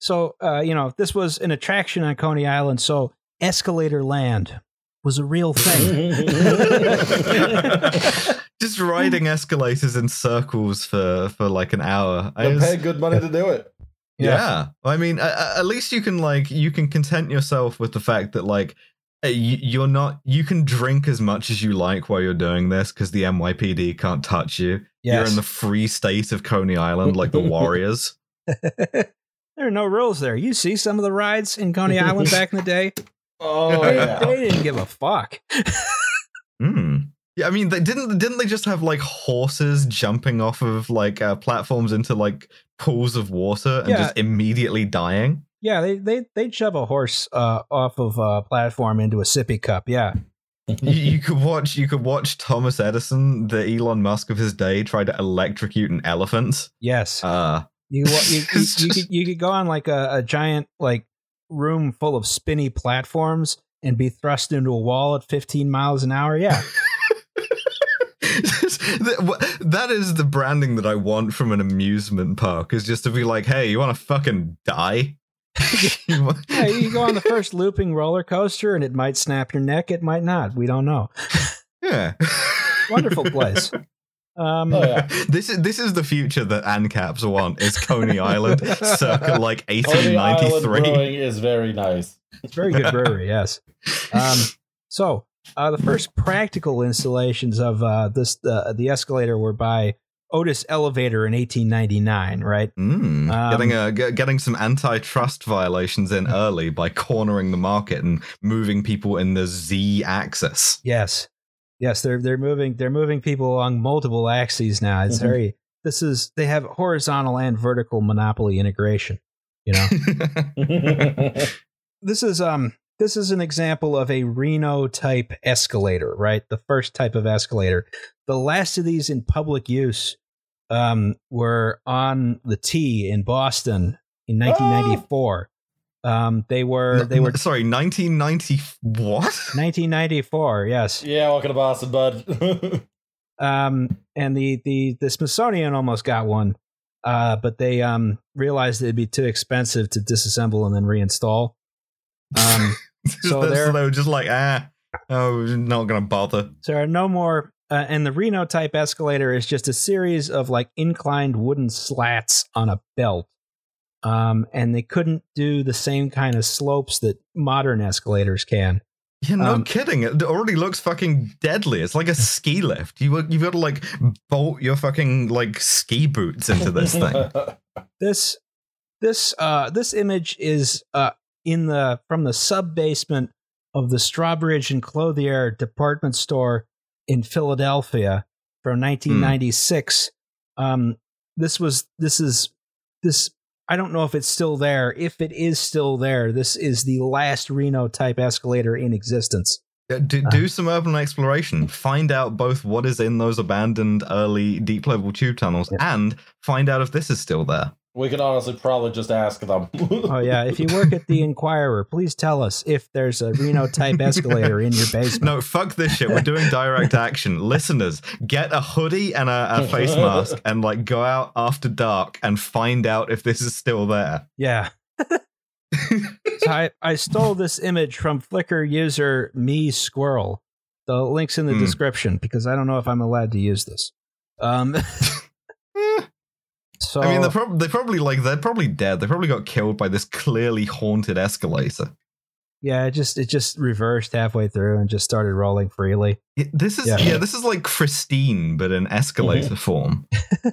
so uh, you know, this was an attraction on Coney Island. So escalator land was a real thing. just riding escalators in circles for for like an hour. I They was- pay good money to do it. yeah. I mean, a- a- at least you can like you can content yourself with the fact that like you- you're not you can drink as much as you like while you're doing this because the NYPD can't touch you. You're in the free state of Coney Island, like the Warriors. there are no rules there. You see some of the rides in Coney Island back in the day. Oh They, yeah. they didn't give a fuck. Hmm. Yeah, I mean, they didn't didn't they just have like horses jumping off of like uh, platforms into like pools of water and Yeah. just immediately dying? Yeah, they they they'd shove a horse uh, off of a platform into a sippy cup. Yeah, you, you could watch you could watch Thomas Edison, the Elon Musk of his day, try to electrocute an elephant. yes. Uh, You you, you, you, could, you could go on like a, a giant like room full of spinny platforms and be thrust into a wall at 15 miles an hour. Yeah, that is the branding that I want from an amusement park. Is just to be like, hey, you want to fucking die? You yeah. You go on the first looping roller coaster and it might snap your neck. It might not. We don't know. yeah. Wonderful place. Um, Oh yeah. This is this is the future that ANCAPs want. Is Coney Island circa like 1893. Coney Island 1893? Is very nice. It's very good brewery, yes. Um, so uh, the first practical installations of uh, this uh, the escalator were by Otis Elevator in 1899, right? Mm, Um, getting a ge- getting some antitrust violations in early by cornering the market and moving people in the Z axis. Yes, yes. They're they're moving they're moving people along multiple axes now. It's Mhm. very this is they have horizontal and vertical monopoly integration. You know, this is um this is an example of a Reno type escalator, right? The first type of escalator. The last of these in public use um, were on the T in Boston in 1994. Um, they were they were sorry, 1990 what? 1994. Yes. yeah, welcome to Boston, bud. Um, and the the the Smithsonian almost got one, uh, but they um realized it'd be too expensive to disassemble and then reinstall. Um, So so they're- they were just like, ah, oh, not gonna bother. So there are no more. Uh, and the Reno type escalator is just a series of like inclined wooden slats on a belt. Um, and they couldn't do the same kind of slopes that modern escalators can. Yeah, no Um, kidding. It already looks fucking deadly. It's like a ski lift. You you've got to like bolt your fucking like ski boots into this thing. This, this, uh, this image is uh in the from the sub basement of the Strawbridge and Clothier department store in Philadelphia from 1996. Um, this was this is this. I don't know if it's still there. If it is still there, this is the last Reno type escalator in existence. Uh, Do, do some urban exploration. Find out both what is in those abandoned early deep level tube tunnels and find out if this is still there. We could honestly probably just ask them. Oh yeah, if you work at the Inquirer, please tell us if there's a Reno type escalator in your basement. No, fuck this shit. We're doing direct action. Listeners, get a hoodie and a, a face mask and like go out after dark and find out if this is still there. Yeah. so I, I stole this image from Flickr user me squirrel. The link's in the Hmm. description because I don't know if I'm allowed to use this. Um, so I mean, they're, prob- they're probably like they're probably dead. They probably got killed by this clearly haunted escalator. yeah, it just it just reversed halfway through and just started rolling freely. It- this is Yeah. yeah. this is like Christine, but in escalator form.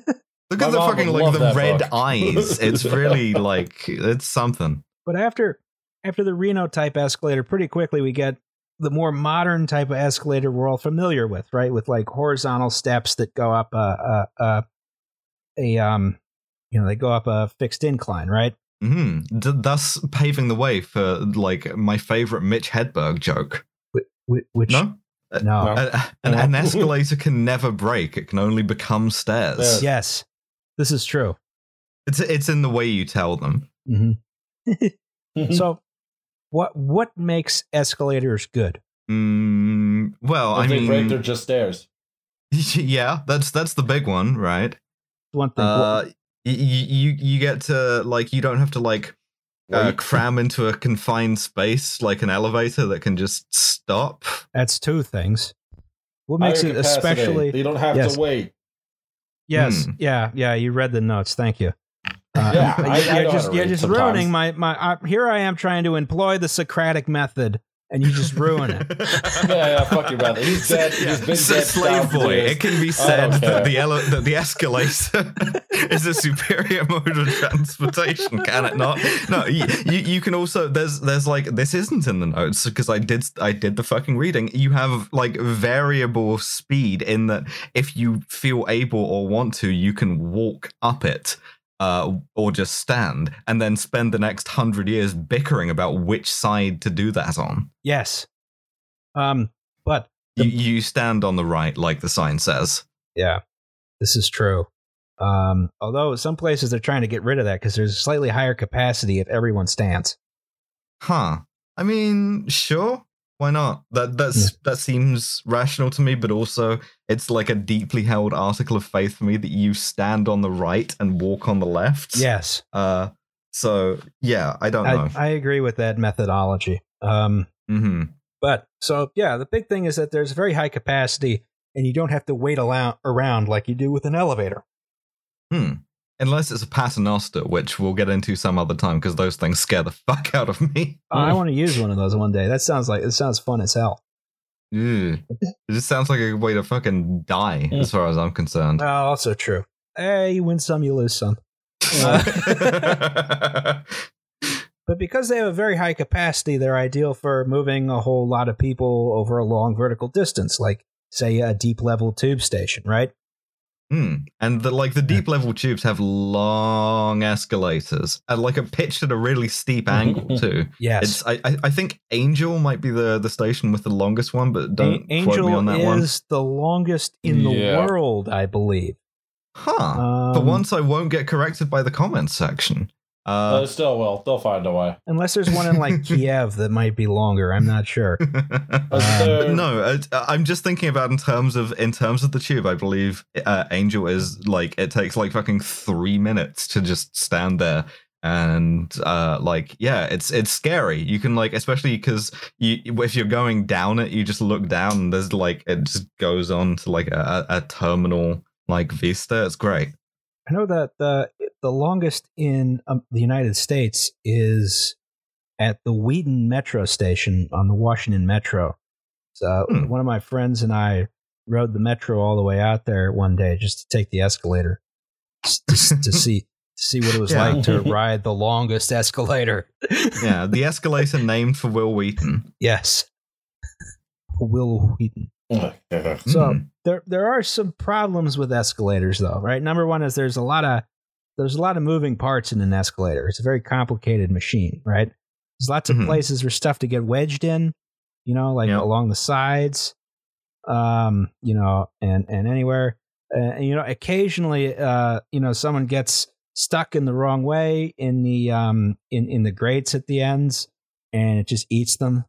Look at the fucking would like the red book. eyes. It's really like it's something. But after after the Reno type escalator, pretty quickly we get the more modern type of escalator we're all familiar with, right? With like horizontal steps that go up a a, a, a um you know they go up a fixed incline, right? Mm-hmm. D- thus paving the way for like my favorite Mitch Hedberg joke. Wh- Which No, no. No. A- an, an escalator can never break. It can only become stairs. Yeah. Yes, this is true. It's it's in the way you tell them. hmm so what what makes escalators good? Mm, well, If I they mean, break, they're just stairs. yeah, that's that's the big one, right? One thing. Uh, y- y- you you get to like you don't have to like uh, cram into a confined space like an elevator that can just stop. that's two things. What makes Higher it capacity. especially You don't have Yes. to wait. Yes, Hmm. yeah, yeah. You read the notes. Thank you. Uh, Yeah, I- I you're know just you're just sometimes. ruining my my. Uh, here I am trying to employ the Socratic method, and you just ruin it. Yeah, yeah, fuck your brother. He's dead. He's been So dead slave thousands of boy. It can be said that the ele- that the escalator is a superior mode of transportation. Can it not? No, you, you you can also there's there's like this isn't in the notes because I did I did the fucking reading. You have like variable speed in that if you feel able or want to, you can walk up it. Uh, or just stand and then spend the next hundred years bickering about which side to do that on. Yes. Um, but You, you stand on the right, like the sign says. yeah, this is true. Um, although some places they're trying to get rid of that because there's a slightly higher capacity if everyone stands. Huh. I mean, sure. Why not? That that's that seems rational to me, but also it's like a deeply held article of faith for me that you stand on the right and walk on the left. Yes, Uh so yeah, I don't know. I, I agree with that methodology. Um, hmm But so yeah, the big thing is that there's very high capacity, and you don't have to wait around like you do with an elevator. Hmm. Unless it's a paternoster, which we'll get into some other time because those things scare the fuck out of me. Uh, I want to use one of those one day. That sounds like it sounds fun as hell. Ew. It just sounds like a way to fucking die, as far as I'm concerned. Uh, also true. Hey, you win some, you lose some. But because they have a very high capacity, they're ideal for moving a whole lot of people over a long vertical distance, like say a deep level tube station, right? Hmm. And the like the deep level tubes have long escalators and like a pitched at a really steep angle too. Yes. It's I, I I think Angel might be the the station with the longest one, but don't A- quote me Angel on that one. is the longest in the Yeah. world, I believe. Huh. Um, For once I won't get corrected by the comments section. But Uh it still will. They'll find a way. Unless there's one in like Kiev that might be longer. I'm not sure. there- no, uh, I'm just thinking about in terms of in terms of the tube. I believe uh, Angel is like it takes like fucking three minutes to just stand there, and uh, like yeah, it's it's scary. You can like especially because you if you're going down it, you just look down and there's like it just goes on to like a, a a terminal like vista. It's great. I know that the the longest in um, the United States is at the Wheaton Metro station on the Washington Metro. So Hmm. one of my friends and I rode the metro all the way out there one day just to take the escalator to, to see to see what it was Yeah. like to ride the longest escalator. Yeah, the escalator named for Wil Wheaton. yes, Wil Wheaton. So Hmm. there there are some problems with escalators though, right? Number one is there's a lot of there's a lot of moving parts in an escalator. It's a very complicated machine, right? There's lots of Mhm. places for stuff to get wedged in, you know, like along the sides, um, you know, and and anywhere. Uh, and you know, occasionally, uh, you know, someone gets stuck in the wrong way in the um in in the grates at the ends, and it just eats them.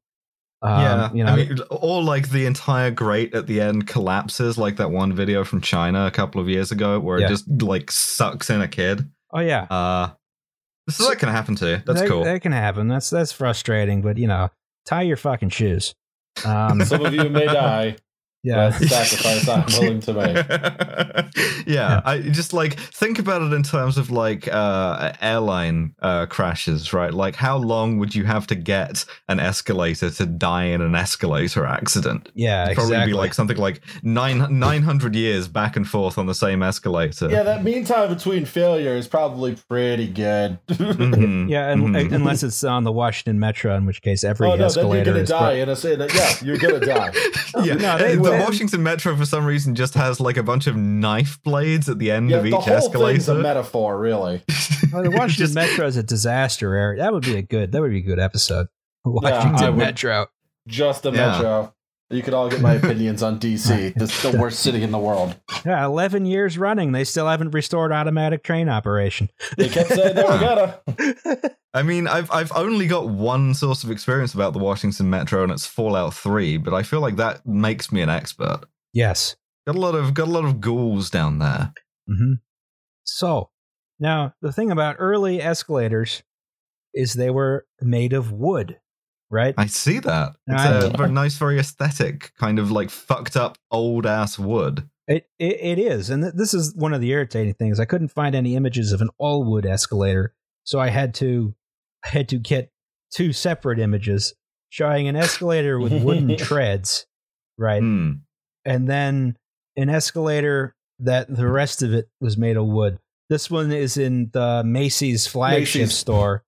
Um, yeah, you know, I mean, or like the entire grate at the end collapses, like that one video from China a couple of years ago, where Yeah. it just like sucks in a kid. oh yeah, Uh, so that can happen too. That's that, cool. That can happen. That's that's frustrating, but you know, tie your fucking shoes. Um, Some of you may die. Yeah, That's sacrifice I'm willing to make. yeah, I just like think about it in terms of like uh airline uh crashes, right? Like how long would you have to get an escalator to die in an escalator accident? yeah, It'd probably exactly. be like something like nine nine hundred years back and forth on the same escalator. Yeah, that mean time between failure is probably pretty good. Mhm, yeah, and, mhm. unless it's on the Washington Metro, in which case every oh no, then you're gonna is. die. In a, in a, yeah, you're gonna die. yeah, No, they the. Washington Metro for some reason just has like a bunch of knife blades at the end Yeah, of the each whole thing's a metaphor, really. Oh, the Washington Just- Metro is a disaster area. That would be a good. That would be a good episode. Washington would- Metro. Just the Yeah. metro. You could all get my opinions on DC. It's the worst city in the world. Yeah, 11 years running, they still haven't restored automatic train operation. They kept saying they were gonna. I mean, I've I've only got one source of experience about the Washington Metro, and it's Fallout Three. But I feel like that makes me an expert. Yes. Got a lot of got a lot of ghouls down there. hmm So, now the thing about early escalators is they were made of wood, right? I see that. It's I- a very nice, very aesthetic kind of like fucked up old ass wood. It, it it is, and th- this is one of the irritating things. I couldn't find any images of an all wood escalator, so I had to I had to get two separate images showing an escalator with wooden treads, right, Hmm. and then an escalator that the rest of it was made of wood. This one is in the Macy's flagship Macy's. store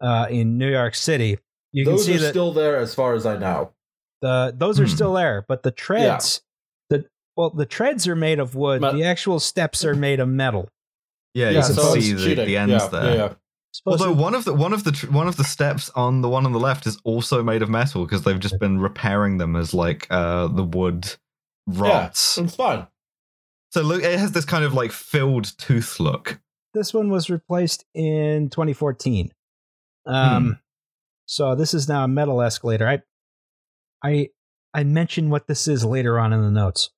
uh, in New York City. You Those can see are that still there, as far as I know. the those are Hmm. still there, but the treads, the well, the treads are made of wood. But- the actual steps are made of metal. Yeah, Yeah, you can so see the, the ends yeah, there. Yeah, yeah. Supposed Although to- one of the one of the one of the steps on the one on the left is also made of metal because they've just been repairing them as like uh the wood rots. It's fine. So look, it has this kind of like filled tooth look. this one was replaced in 2014. Um, so this is now a metal escalator. I, I, I mention what this is later on in the notes,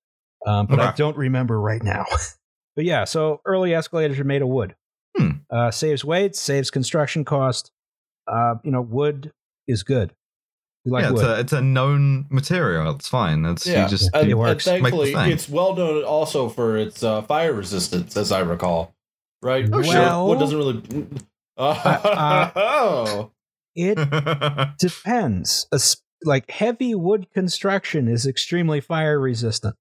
um, but I don't remember right now. but yeah, so early escalators are made of wood. Hmm. Uh, saves weight, saves construction cost. Uh, you know, wood is good. We like yeah, it's a it's a known material. It's fine. It's Yeah, you just It and, and works. Make thankfully, thing. it's well known also for its uh, fire resistance, as I recall. Right? Oh, sure. Well- Wood doesn't really. uh, oh, it depends. A s- like heavy wood construction is extremely fire resistant.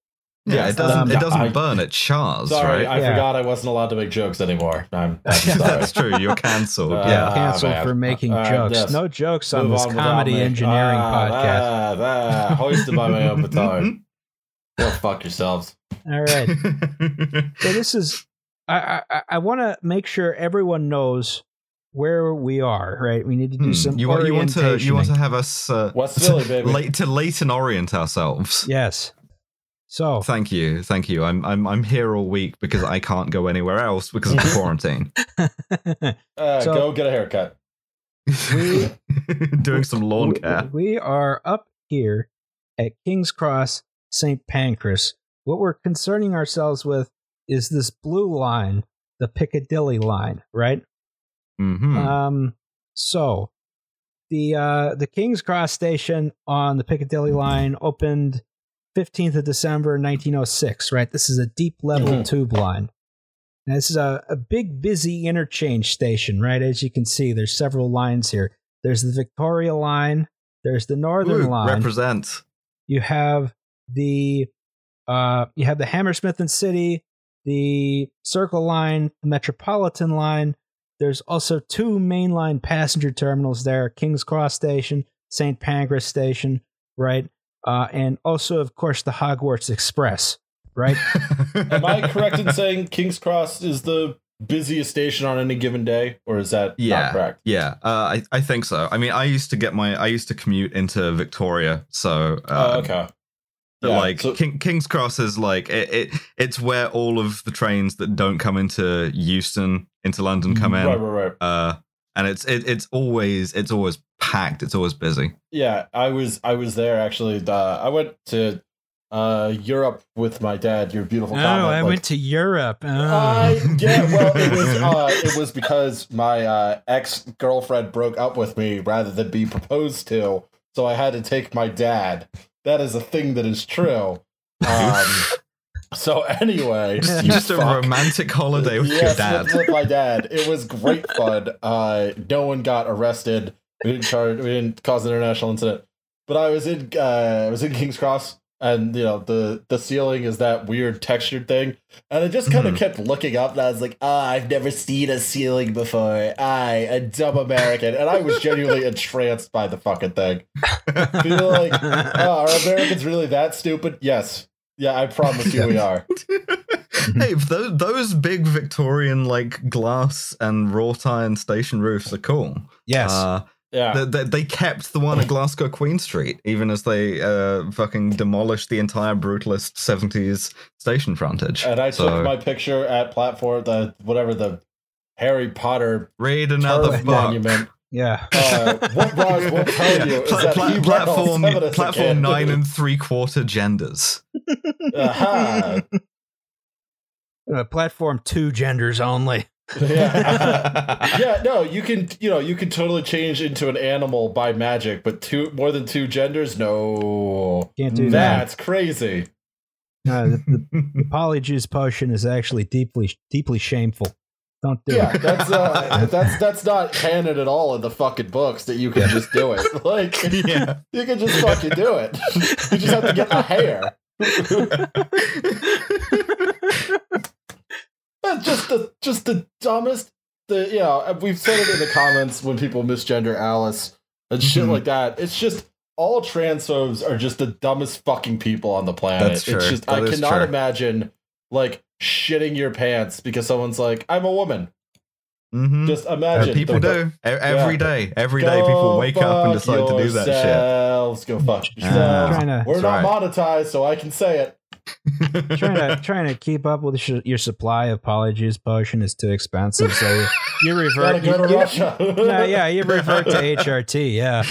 yeah, Yes, it doesn't um, it doesn't I- burn. It chars, sorry, right? I Yeah. forgot I wasn't allowed to make jokes anymore. I'm, I'm sorry. That's true. You're cancelled. Uh, yeah. Ah, Canceled man. for making Uh, jokes. yes. No jokes on Move this on comedy engineering Ah, podcast. ah, ah, hoisted by my own baton. Go fuck yourselves. All right. So this is. I I, I want to make sure everyone knows where we are. Right. We need to do Hmm. some you want you want to you want to have us uh, West Philly, baby. late to late and orient ourselves. Yes. So Thank you, thank you. I'm I'm I'm here all week because I can't go anywhere else because of the quarantine. Uh, So- go get a haircut. We- Doing some lawn we, care. we are up here at King's Cross, St. Pancras. What we're concerning ourselves with is this blue line, the Piccadilly line, right? Hmm Um, so the uh, the King's Cross station on the Piccadilly line opened 15th of December 1906. Right, this is a deep level Mhm. tube line. Now, this is a, a big, busy interchange station. Right, as you can see, there's several lines here. There's the Victoria line. There's the Northern Ooh, line. represent. you have the uh, you have the Hammersmith and City, the Circle Line, the Metropolitan Line. There's also two mainline passenger terminals there: Kings Cross Station, St. Pancras Station, right? Uh, and also, of course, the Hogwarts Express, right? Am I correct in saying King's Cross is the busiest station on any given day, or is that Yeah. not correct? Yeah, uh, I I think so. I mean, I used to get my I used to commute into Victoria, so uh, Oh, okay. But Yeah, like so- King, King's Cross is like it, it. It's where all of the trains that don't come into Euston into London come in. Right, right, right. Uh, and it's it, it's always it's always packed. It's always busy. Yeah, I was I was there actually. Uh, I went to uh, Europe with my dad. Your beautiful Oh, comment. I like- went to Europe. Oh. I yeah, well, it was uh, it was because my uh, ex girlfriend broke up with me rather than be proposed to, so I had to take my dad. That is a thing that is true. Um, so anyway, Just- Just a fuck. romantic holiday with yes, your dad. With, with my dad. It was great fun. Uh, no one got arrested. We didn't charge. We didn't cause an international incident. But I was in. Uh, I was in King's Cross, and you know the the ceiling is that weird textured thing, and I just kind of Mhm. kept looking up, and I was like, "Ah, I've never seen a ceiling before. I, a dumb American," and I was genuinely entranced by the fucking thing. Feel like, oh, are Americans really that stupid? Yes. Yeah, I promise you we are. hey, if those those big Victorian like glass and wrought iron station roofs are cool. yes. Uh, Yeah. They, they, they kept the one at Glasgow Queen Street, even as they uh, fucking demolished the entire brutalist 70s station frontage. and I So, took my picture at platform the whatever the Harry Potter read another monument. Yeah. Uh, what Roz will tell you is Pla- that pla- he platform platform, as a platform kid. nine and three quarter genders. Aha. Uh, platform two genders only. Yeah. yeah, no, you can you know you can totally change into an animal by magic, but two more than two genders, no, Can't do that. that's crazy. No, the, the, the polyjuice potion is actually deeply deeply shameful. Don't do Yeah, it. that's uh, that's that's not canon at all in the fucking books that you can just do it. Like, yeah. you can just fucking do it. You just have to get the hair. That's just the just the dumbest. The you know we've said it in the comments when people misgender Alice and shit Mhm. like that. It's just all transphobes are just the dumbest fucking people on the planet. That's true. It's just That I cannot true. imagine like shitting your pants because someone's like, "I'm a woman." Mhm. Just Uh, imagine people the- do every Yeah. day. Every day, people wake up and fuck decide to do that shit. yourselves. Go fuck yourselves. Trying to- We're That's not monetized, so I can say it. Trying to trying to keep up with sh- your supply of polyjuice potion is too expensive. So you, you revert. go to you- you- Russia. no, yeah, you revert to HRT. Yeah.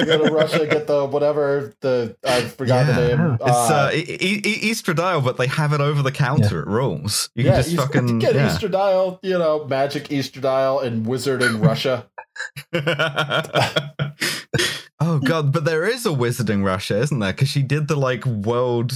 You go to Russia, get the whatever the I forgot Yeah. the name. It's uh, e- e- e- estradiol, but they have it over the counter. It rules. You yeah, can just East- fucking get yeah. Eastradiol, you know, magic Eastradiol and wizard in Russia. Oh god, but there is a wizarding Russia, isn't there? Because she did the like world,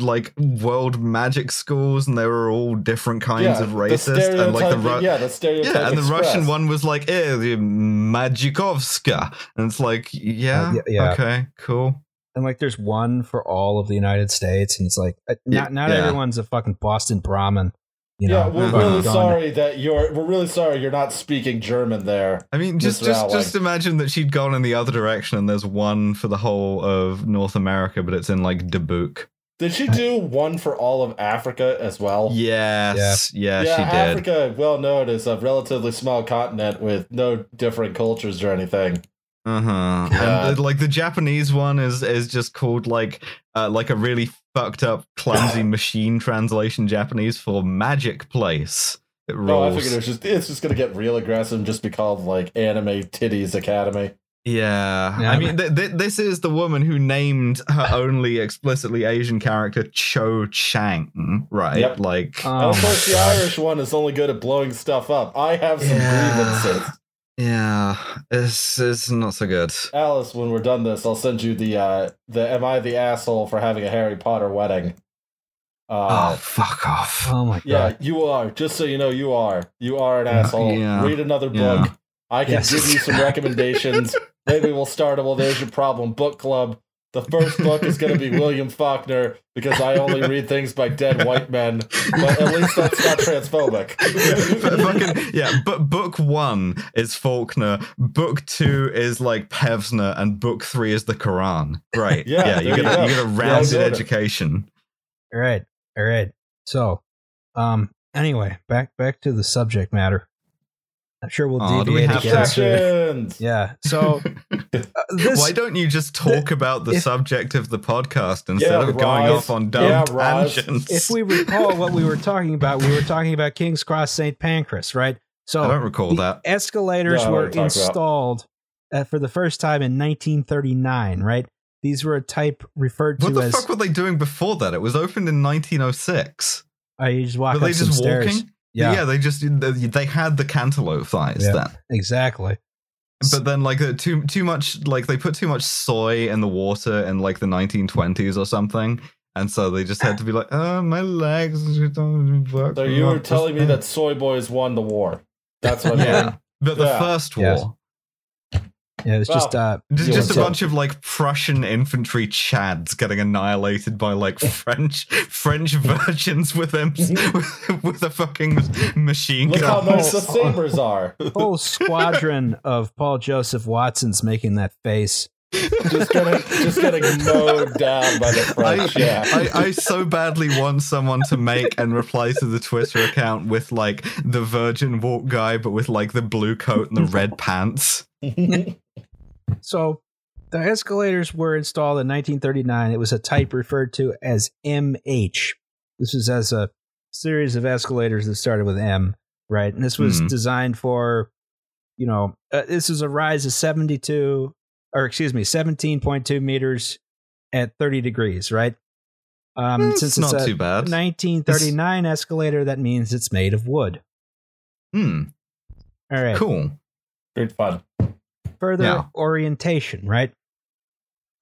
like world magic schools, and they were all different kinds yeah, of the racist, and like the Ru- yeah, the stereotype. yeah, and the. Russian one was like, eh, the Magikovska, and it's like, yeah, Uh, yeah, yeah. okay, cool. And like, there's one for all of the United States, and it's like, uh, not not Yeah. everyone's a fucking Boston Brahmin. You yeah, know, we're fucking really going- sorry that you're. We're really sorry you're not speaking German there. I mean, just Mr. just Alwyn. just imagine that she'd gone in the other direction, and there's one for the whole of North America, but it's in like Dubuque. Did she do one for all of Africa as well? Yes, yeah, yeah, she did. Africa, well known as a relatively small continent with no different cultures or anything. Uh huh. Yeah. And uh, like the Japanese one is is just called like uh, like a really fucked up, clumsy machine translation Japanese for magic place. It rules. No, I figured it was just it's just gonna get real aggressive and just be called like Anime Titties Academy. Yeah. Yeah. I mean, th- th- this is the woman who named her only explicitly Asian character Cho Chang, right? Yep. Like, Oh and of course, the Irish one is only good at blowing stuff up. I have some Yeah. grievances. Yeah, it's, it's not so good. Alice, when we're done this, I'll send you the uh the Am I the asshole for having a Harry Potter wedding? oh, Uh fuck off. Oh my god. yeah, you are. Just so you know, you are. You are an asshole. yeah, Read another yeah. book. I can Yes. give you some recommendations. Maybe we'll start a well, there's your problem book club. The first book is going to be William Faulkner because I only read things by dead white men. But at least that's not transphobic. F- fucking, yeah, but book one is Faulkner, book two is like Pevsner, and book three is the Quran. Right. Yeah, yeah, you get you a, you get a rounded I got it. education. All right. All right. So, um, anyway, back back to the subject matter. I'm sure we'll Aw, do we deviate have again. to? Sections. Yeah. So uh, this Why don't you just talk about the if- subject of the podcast instead Yeah, of going Roz. off on dumb Yeah, Roz. tangents? if we recall what we were talking about, we were talking about King's Cross St. Pancras, right? So I don't recall that. escalators Yeah, were what you're talking about. installed uh, for the first time in 1939, right? These were a type referred to as. What the fuck were they doing before that? It was opened in 1906. uh, you just walk Were up they some just stairs. walking? Yeah, yeah, they just they, they had the cantaloupe thighs Yeah. then. exactly. But then, like, uh, too too much, like they put too much soy in the water in like the 1920s or something, and so they just had to be like, "Oh, my legs don't work." So you were telling me that soy boys won the war. That's what I'm Yeah. hearing. But the Yeah. first Yes. War, Yeah, it's just uh, just, just a bunch of like Prussian infantry chads getting annihilated by like French French virgins with them with, with a fucking machine Look how gun. nice the sabers are. whole squadron of Paul Joseph Watsons making that face just getting just getting mowed down by the I, French. Yeah. I, I so badly want someone to make and reply to the Twitter account with like the Virgin Walk guy, but with like the blue coat and the red pants. So the escalators were installed in 1939. It was a type referred to as MH. This was as a series of escalators that started with M, right? And this was Hmm. designed for, you know, uh, this is a rise of 72, or excuse me, 17.2 meters at 30 degrees, right? Um, It's since not it's a too bad. 1939 escalator, that means it's made of wood. Hmm, All right. cool. Great fun. Further Yeah. orientation, right?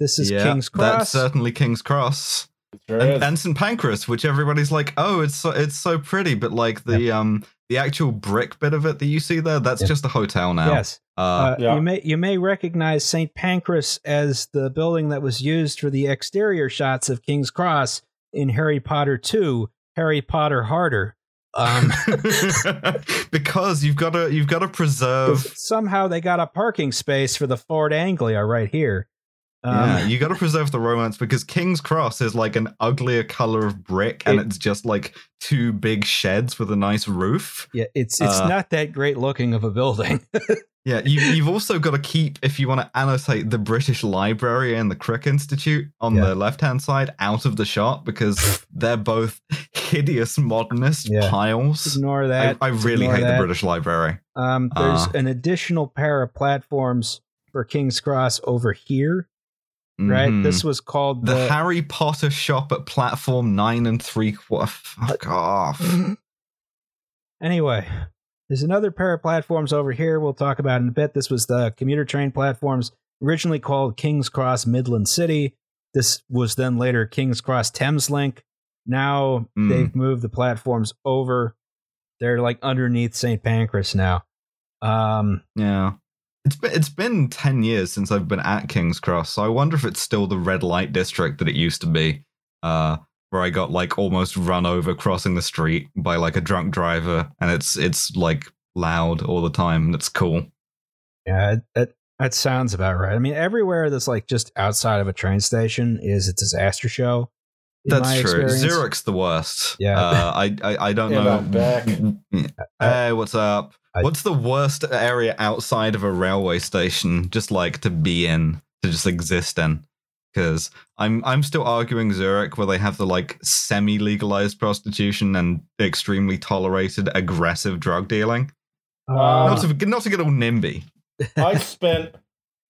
This is yeah, King's Cross. That's certainly King's Cross. Sure and, and St Pancras, which everybody's like, oh, it's so, it's so pretty, but like the um the actual brick bit of it that you see there, that's Yeah. just a hotel now. Yes. Uh, Uh, Yeah. You may you may recognize St. Pancras as the building that was used for the exterior shots of King's Cross in Harry Potter 2, Harry Potter Harder. Um, because you've got to you've got to preserve. somehow they got a parking space for the Ford Anglia right here. Um, yeah, you got to preserve the romance because King's Cross is like an uglier color of brick, and It- it's just like two big sheds with a nice roof. yeah, it's it's Uh, not that great looking of a building. Yeah, you, you've also got to keep, if you want to annotate the British Library and the Crick Institute on Yeah. the left hand side out of the shot because they're both hideous modernist Yeah. piles. Ignore I, that. I really hate that. the British Library. Um, there's Uh. an additional pair of platforms for King's Cross over here, right? Mhm. This was called the the, Harry Potter shop at platform nine and three quarter. Fuck off. Anyway, there's another pair of platforms over here we'll talk about in a bit. This was the commuter train platforms, originally called King's Cross Midland City. This was then later King's Cross Thameslink. Now Mm. they've moved the platforms over. They're like underneath St. Pancras now. Um, Yeah. It's been it's been ten years since I've been at King's Cross, so I wonder if it's still the red light district that it used to be. Uh where I got like almost run over crossing the street by like a drunk driver and it's it's like loud all the time and it's cool. yeah, that that sounds about right. I mean, everywhere that's like just outside of a train station is a disaster show. In That's true. experience. Zurich's the worst. Yeah. Uh, I, I I don't And know. Back. Hey, what's up? I- What's the worst area outside of a railway station just like to be in, to just exist in? Because I'm I'm still arguing Zurich, where they have the like semi-legalized prostitution and extremely tolerated aggressive drug dealing. Uh, Not to not to get all NIMBY. I spent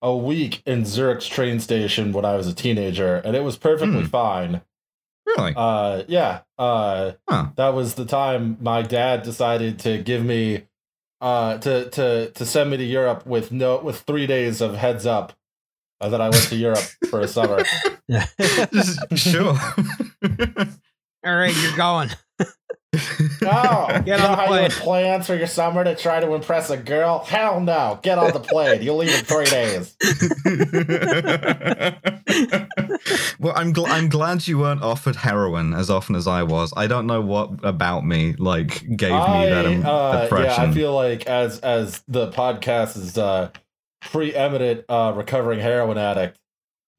a week in Zurich's train station when I was a teenager, and it was perfectly Hmm. fine. Really? Uh, yeah. Uh, Huh. that was the time my dad decided to give me, uh, to to to send me to Europe with no with three days of heads up uh, that I went to Europe for a summer. Just- sure. All right, you're going. No, Get you on know the how you plane. had plans for your summer to try to impress a girl? Hell no! Get on the plane. You'll leave in three days. Well, I'm gl- I'm glad you weren't offered heroin as often as I was. I don't know what about me like gave me that im- uh, impression. Yeah, I feel like as as the podcast is uh, preeminent uh, recovering heroin addict,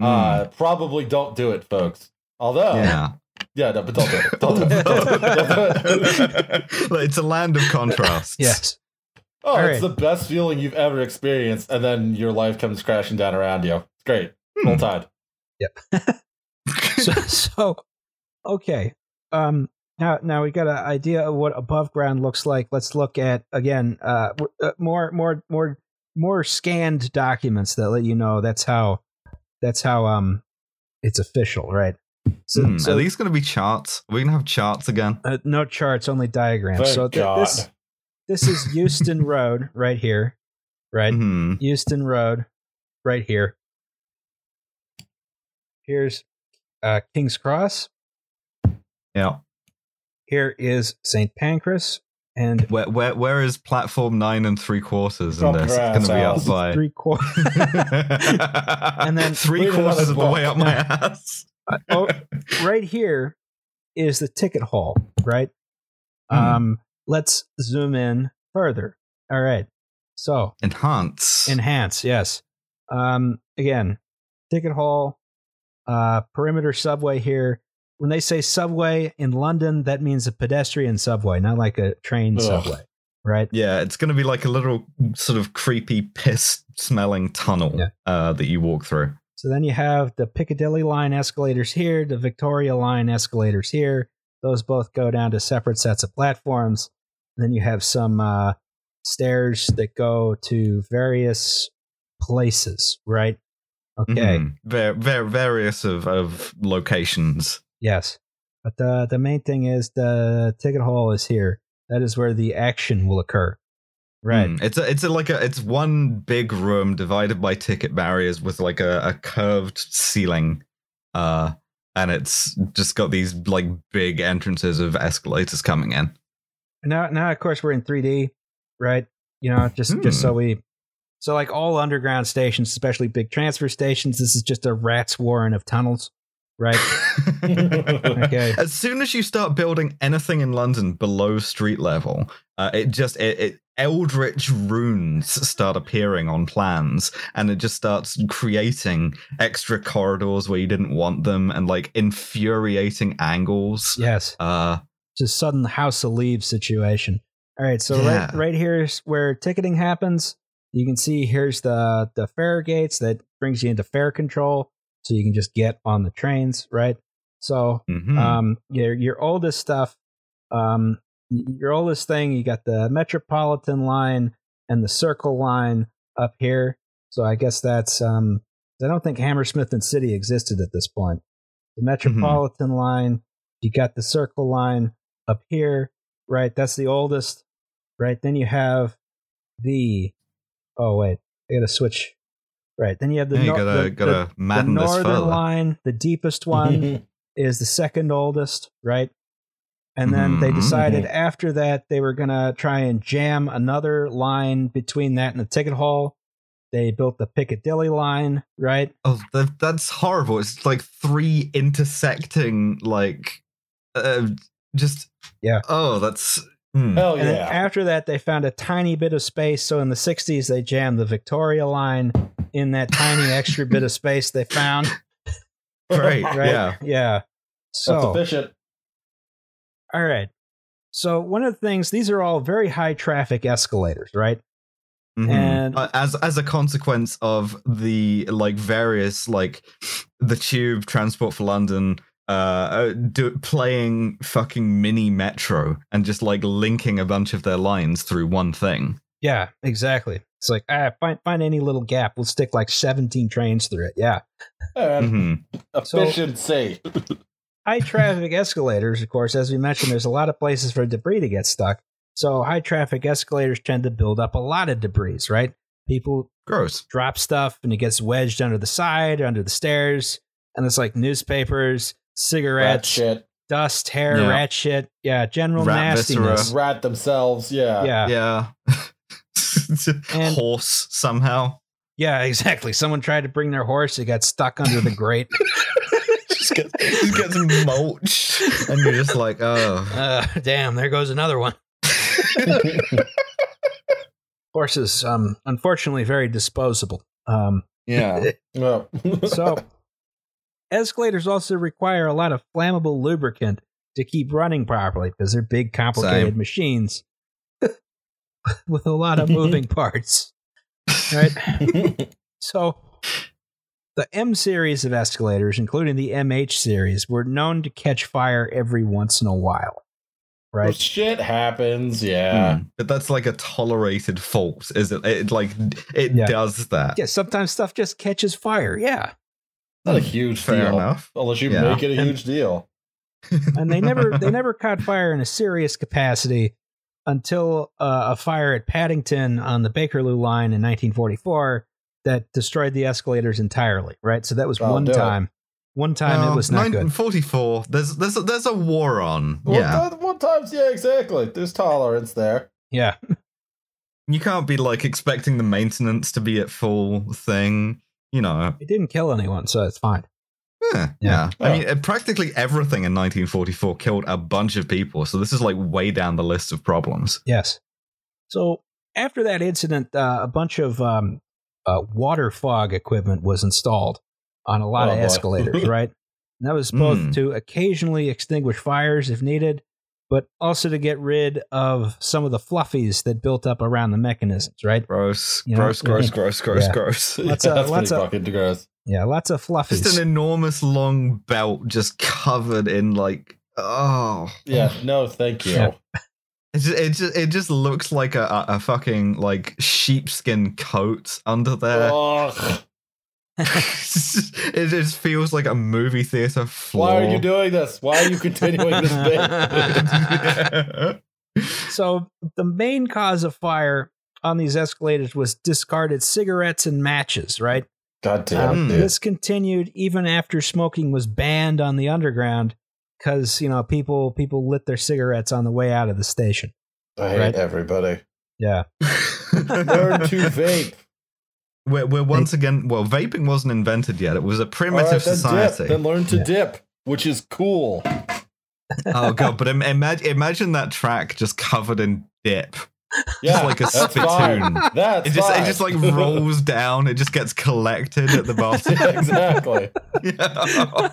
uh, probably don't do it, folks. Although, yeah, yeah, no, but don't do it. Don't do it. Don't do it. Don't do it. Like, it's a land of contrasts. yes. Oh, All it's right. the best feeling you've ever experienced, and then your life comes crashing down around you. It's great. Hmm. Roll Tide. So, so okay. Um, now, now we got an idea of what above ground looks like. Let's look at again. Uh, uh, more, more, more, more scanned documents that let you know that's how, that's how um, it's official, right? So, Hmm, so Are these going to be charts? We're we going to have charts again? uh, no charts, only diagrams. Thank so th- God. this, this is Euston Road right here, right? Hmm. Euston Road, right here. Here's uh, King's Cross. Yeah. Here is St. Pancras, and Where where where is platform nine and three quarters in this? It's going to be up by. three quarters. and then- three quarters of the way up my ass. oh, right here is the ticket hall, right? Hmm. Um, let's zoom in further. All right. So Enhance. enhance, yes. Um, again, ticket hall, uh, perimeter subway here. When they say subway in London, that means a pedestrian subway, not like a train Ugh. subway, right? Yeah, it's going to be like a little sort of creepy piss smelling tunnel Yeah. uh, that you walk through. So then you have the Piccadilly line escalators here, the Victoria line escalators here. Those both go down to separate sets of platforms. Then you have some uh, stairs that go to various places, right? Okay. Mhm. Ver- ver- various of, of locations. Yes. But the the main thing is the ticket hall is here. That is where the action will occur. Right. Mm. It's a, it's a, like a it's one big room divided by ticket barriers with like a, a curved ceiling, uh, and it's just got these like big entrances of escalators coming in. Now now of course we're in 3D, right? You know, just just so we so like all underground stations, especially big transfer stations, this is just a rat's warren of tunnels, right? Okay. As soon as you start building anything in London below street level, uh, it just it, it eldritch runes start appearing on plans, and it just starts creating extra corridors where you didn't want them, and like infuriating angles. yes. Uh, Just sudden house of leaves situation. All right, so Yeah. right right here is where ticketing happens. You can see here's the the fare gates that brings you into fare control, so you can just get on the trains, right? So mhm. um your your oldest stuff um your oldest thing you got the metropolitan line and the circle line up here. So i guess that's um i don't think hammersmith and city existed at this point. The metropolitan line you got the circle line up here right? That's the oldest right? Then you have the oh wait i gotta switch right then you have the, yeah, you nor- gotta the- gotta the- the madden this northern further. line the deepest one is the second oldest, right? And then they Mhm. decided after that they were going to try and jam another line between that and the ticket hall. They built the Piccadilly line, right? Oh, that, that's horrible. It's like three intersecting, like, uh, just Yeah. Oh, that's hmm. Hell And yeah. after that, they found a tiny bit of space. So in the 60s, they jammed the Victoria line in that tiny extra bit of space they found, Right. right? Yeah. Yeah. That's So, efficient. all right. So one of the things, these are all very high traffic escalators, right? Mhm. And- Uh, as as a consequence of the like various like the tube transport for London uh, uh do, playing fucking mini metro and just like linking a bunch of their lines through one thing. Yeah, exactly. It's like ah, find find any little gap. We'll stick like seventeen trains through it. Yeah, And Mhm. So- efficiency. high traffic escalators. Of course, as we mentioned, there's a lot of places for debris to get stuck. So high traffic escalators tend to build up a lot of debris. Right? People Gross. drop stuff and it gets wedged under the side, under the stairs, and it's like newspapers, Rat cigarettes, shit. dust, hair, Yeah. rat shit. Yeah, general Rat nastiness. viscera. Rat themselves. Yeah. Yeah, Yeah. And- Horse somehow. yeah, exactly. Someone tried to bring their horse, it got stuck under the grate. just gets, just gets mulched, and you're just like, oh. Uh, damn, there goes another one. Horses, um, unfortunately, very disposable. Um, Yeah. Well, so, escalators also require a lot of flammable lubricant to keep running properly because they're big, complicated Same. machines with a lot of moving parts. Right? So, the M series of escalators, including the MH series, were known to catch fire every once in a while. Well, Right? shit happens. Yeah. Mm. But that's like a tolerated fault, is it? It like it Yeah. does that. Yeah, sometimes stuff just catches fire. Yeah. Not a huge Fair deal. enough. Unless you Yeah. make it a And- huge deal. and they never they never caught fire in a serious capacity until uh, a fire at Paddington on the Bakerloo line in 1944 that destroyed the escalators entirely. Right, so that was Oh, one do it. time. One time Well, it was not good. 1944. There's there's a, there's a war on. Well, yeah, th- one times, yeah, exactly. There's tolerance there. Yeah, you can't be like expecting the maintenance to be at full thing. You know. it didn't kill anyone, so it's fine. Yeah, Yeah. yeah. I mean, uh, practically everything in 1944 killed a bunch of people. So this is like way down the list of problems. Yes. So after that incident, uh, a bunch of um, uh, water fog equipment was installed. on a lot Oh, of escalators, right? And that was both Hmm. to occasionally extinguish fires if needed, but also to get rid of some of the fluffies that built up around the mechanisms, right? Gross, You know, gross, gross, yeah. gross, gross, Yeah. gross. Lots Yeah, of- that's lots pretty of- fucking gross. Yeah, lots of fluffies. Just an enormous long belt just covered in like oh Yeah, no, thank you. Yeah. it just it just, it just looks like a, a, a fucking like sheepskin coat under there. Ugh. it just feels like a movie theater floor. Why are you doing this? Why are you continuing this bit? so the main cause of fire on these escalators was discarded cigarettes and matches, right? God damn, Um, this continued even after smoking was banned on the underground because you know people people lit their cigarettes on the way out of the station. I hate right. everybody. Yeah, Learn to vape. We're, we're once again well, vaping wasn't invented yet. It was a primitive right, then society. dip. Then learn to Yeah. dip, which is cool. oh god, but im- imagine imagine that track just covered in dip. Yeah, like a that's spittoon. fine. That's It just fine. it just like rolls down. It just gets collected at the bottom. Exactly. Yeah.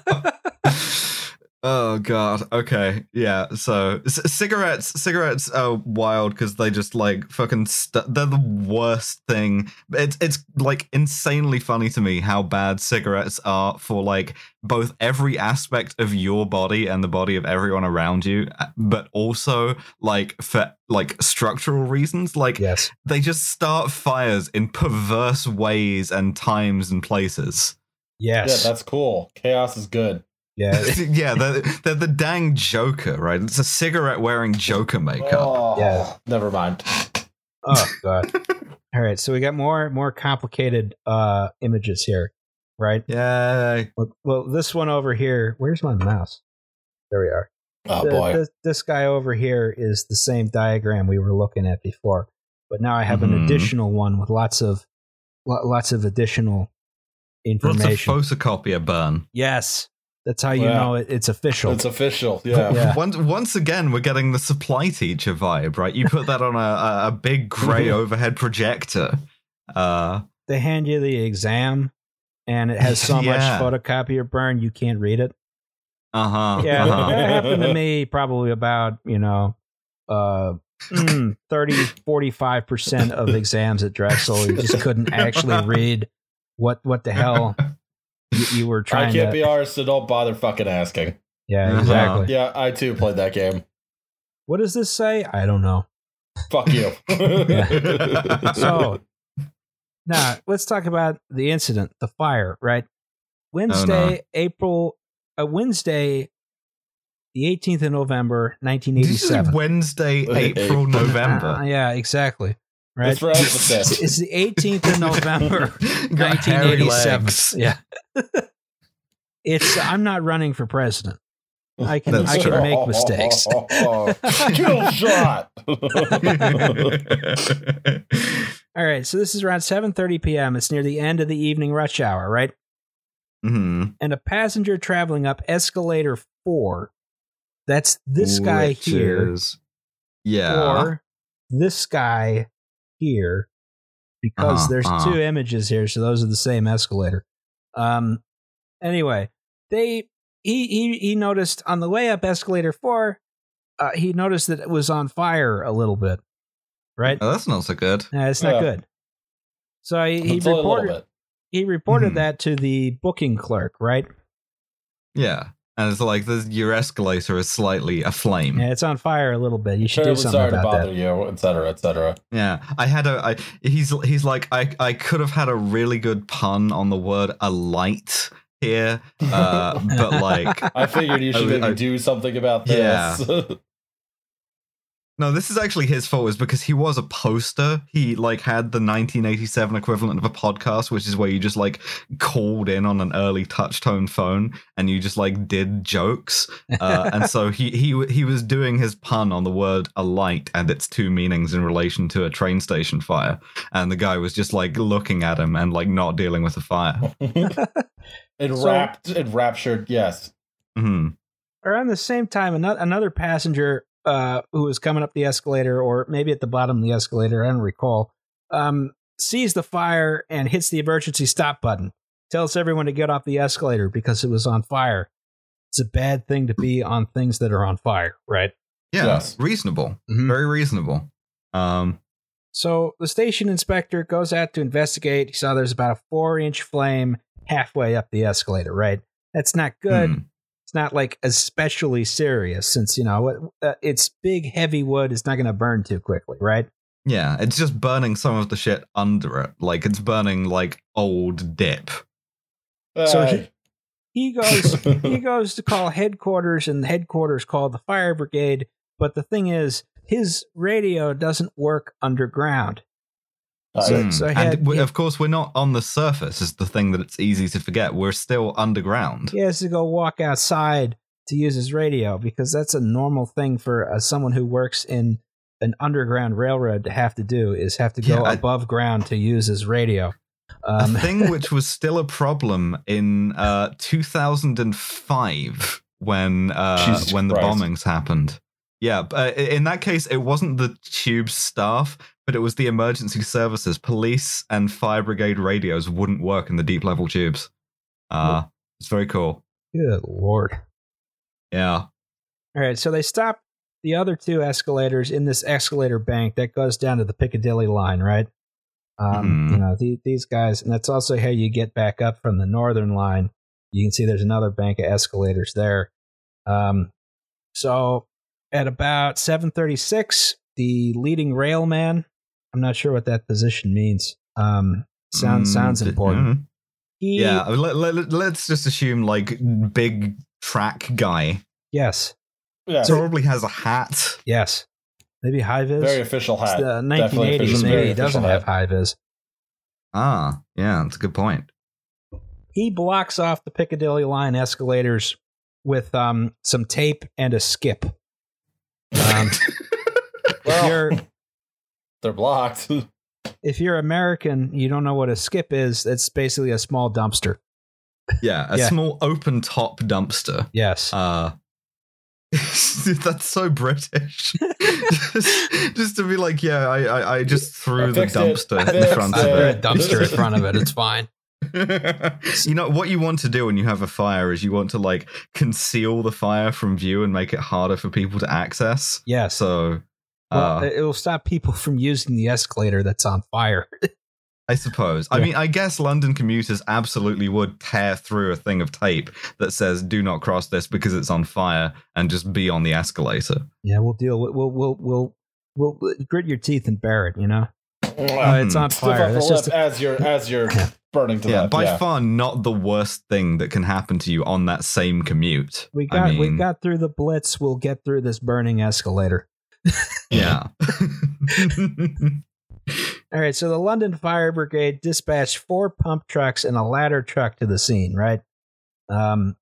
Oh god. Okay. Yeah. So c- cigarettes, cigarettes are wild because they just like fucking. St- they're the worst thing. It's it's like insanely funny to me how bad cigarettes are for like both every aspect of your body and the body of everyone around you, uh, but also like for like structural reasons. Like yes, they just start fires in perverse ways and times and places. Yes. Yeah, that's cool. Chaos is good. Yeah. yeah, they're, they're the dang Joker, right? It's a cigarette wearing Joker makeup. Oh, Yeah. Never mind. Oh god. All right, so we got more more complicated uh images here, right? Yeah. Well, well, this one over here. Where's my mouse? There we are. Oh The- boy. This, this guy over here is the same diagram we were looking at before, but now I have an Mhm. additional one with lots of lo- lots of additional information. Lots of information. photocopier burn. yes, that's how you Yeah. know it, it's official. It's official. Yeah. Yeah. Once, once again, we're getting the supply teacher vibe, right? You put that on a, a, a big gray overhead projector. Uh, they hand you the exam, and it has so Yeah. much photocopier burn you can't read it. uh-huh. Yeah, uh-huh. that happened to me probably about, you know, uh, mm, 30, 45% of exams at Drexel. You just couldn't actually read what what the hell you, you were trying. I can't to. be ours, so don't bother fucking asking. yeah, Uh-huh. exactly. Yeah, I too played that game. What does this say? I don't know. Fuck you. So, now let's talk about the incident, the fire, right? Wednesday, April, uh, Wednesday, the 18th of November, Did you say 1987. Wednesday, April, Uh, November. yeah, exactly. Right. That's for emphasis. It's the 18th of November, Got 1987. Yeah. it's I'm not running for president. I can That's I can make mistakes. Kill shot. All right, so this is around 7:30 p.m. It's near the end of the evening rush hour, right? hmm And a passenger traveling up escalator 4 that's this guy Which here is- yeah. or this guy here because Uh-huh, there's uh-huh. two images here so those are the same escalator um anyway they he he, he noticed on the way up escalator 4 uh, he noticed that it was on fire a little bit right Oh, that's not so good. Uh, it's not Yeah. good so he, he It's only a little reported he reported Mhm. that to the booking clerk right Yeah. And it's like the, your escalator is slightly aflame. yeah it's on fire a little bit you should Terribly do something sorry to bother that you, etc., etc. Yeah, I had a. I, he's he's like I I could have had a really good pun on the word a light here, uh, but like I figured you should I- maybe I- do something about this. Yeah. no, this is actually his fault. Is because he was a poster. He like had the 1987 equivalent of a podcast, which is where you just like called in on an early touch tone phone and you just like did jokes. Uh, and so he he he was doing his pun on the word alight and its two meanings in relation to a train station fire. And the guy was just like looking at him and like not dealing with the fire. it So- wrapped, it raptured. Yes. hmm around the same time, another, another passenger uh, who was coming up the escalator, or maybe at the bottom of the escalator, I don't recall, um, sees the fire and hits the emergency stop button. tells everyone to get off the escalator because it was on fire. It's a bad thing to be on things that are on fire, right? Yeah, Yes. reasonable. Mhm. Very reasonable. Um, So the station inspector goes out to investigate. He saw there's about a four inch flame halfway up the escalator, right? That's not good. hmm. It's not like especially serious since, you know, uh, it's big, heavy wood. It's not going to burn too quickly, right? Yeah, it's just burning some of the shit under it. Like it's burning like old dip. So Hey. He goes he goes to call headquarters and headquarters call the fire brigade but the thing is his radio doesn't work underground All So- Mm. so I and had- w- yeah. of course, we're not on the surface. Is the thing that it's easy to forget. We're still underground. he has to go walk outside to use his radio because that's a normal thing for uh, someone who works in an underground railroad to have to do is have to go Yeah, I- above ground to use his radio a um, thing which was still a problem in uh, 2005 when uh, when the Christ. bombings happened. Yeah, but uh, in that case, it wasn't the tube staff, but it was the emergency services. Police and fire brigade radios wouldn't work in the deep level tubes. Uh, it's very cool. good lord Yeah. All right, so they stop the other two escalators in this escalator bank that goes down to the Piccadilly line, right? Um, Mhm. You know, the, these guys, and that's also how you get back up from the northern line. You can see there's another bank of escalators there. Um, so at about 7:36, the leading railman, I'm not sure what that position means. Um, sounds Mm, sounds important. mm. He, Yeah. Let, let, let's just assume like big track guy Yes. yeah, probably has a hat. Yes. Maybe high vis. very official It's hat. the 1980s. official- Maybe he doesn't official have high vis. Ah, yeah, that's a good point. He blocks off the Piccadilly line escalators with um, some tape and a skip. Um, Well, you're they're blocked. if you're American, you don't know what a skip is. It's basically a small dumpster. Yeah, a Yeah. small open top dumpster. Yes. Uh that's so British. just, just to be like, yeah, I I, I just threw I the fixed it. dumpster in fixed front of it. dumpster in front of it. It's fine. you know what you want to do when you have a fire is you want to like conceal the fire from view and make it harder for people to access. Yeah. So well, uh, it will stop people from using the escalator that's on fire. I suppose. I mean, I guess London commuters absolutely would tear through a thing of tape that says "Do not cross this" because it's on fire, and just be on the escalator. yeah, we'll deal with. We'll we'll we'll we'll grit your teeth and bear it. You know. Uh, it's on fire. That's lip just as you're as you're burning to Yeah, death. by yeah. far not the worst thing that can happen to you on that same commute. we I got we got through the blitz. We'll get through this burning escalator. Yeah. All right, so the London Fire Brigade dispatched four pump trucks and a ladder truck to the scene, right? Um,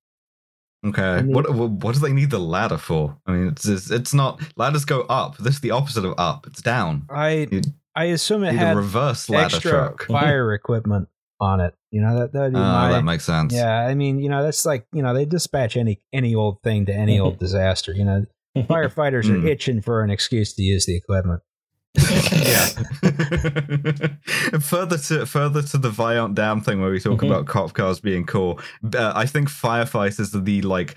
okay. What, what what do they need the ladder for? I mean, it's it's, it's not ladders go up. This is the opposite of up. It's down. I You I assume it need a had reverse ladder extra truck. fire equipment on it. You know that that'd be Ah, my that makes sense. yeah. I mean, you know, that's like you know they dispatch any any old thing to any old disaster. You know, firefighters Hmm. are itching for an excuse to use the equipment. yeah. further to further to the Vajont Dam thing where we talk Mhm. about cop cars being cool. Uh, I think firefighters are the like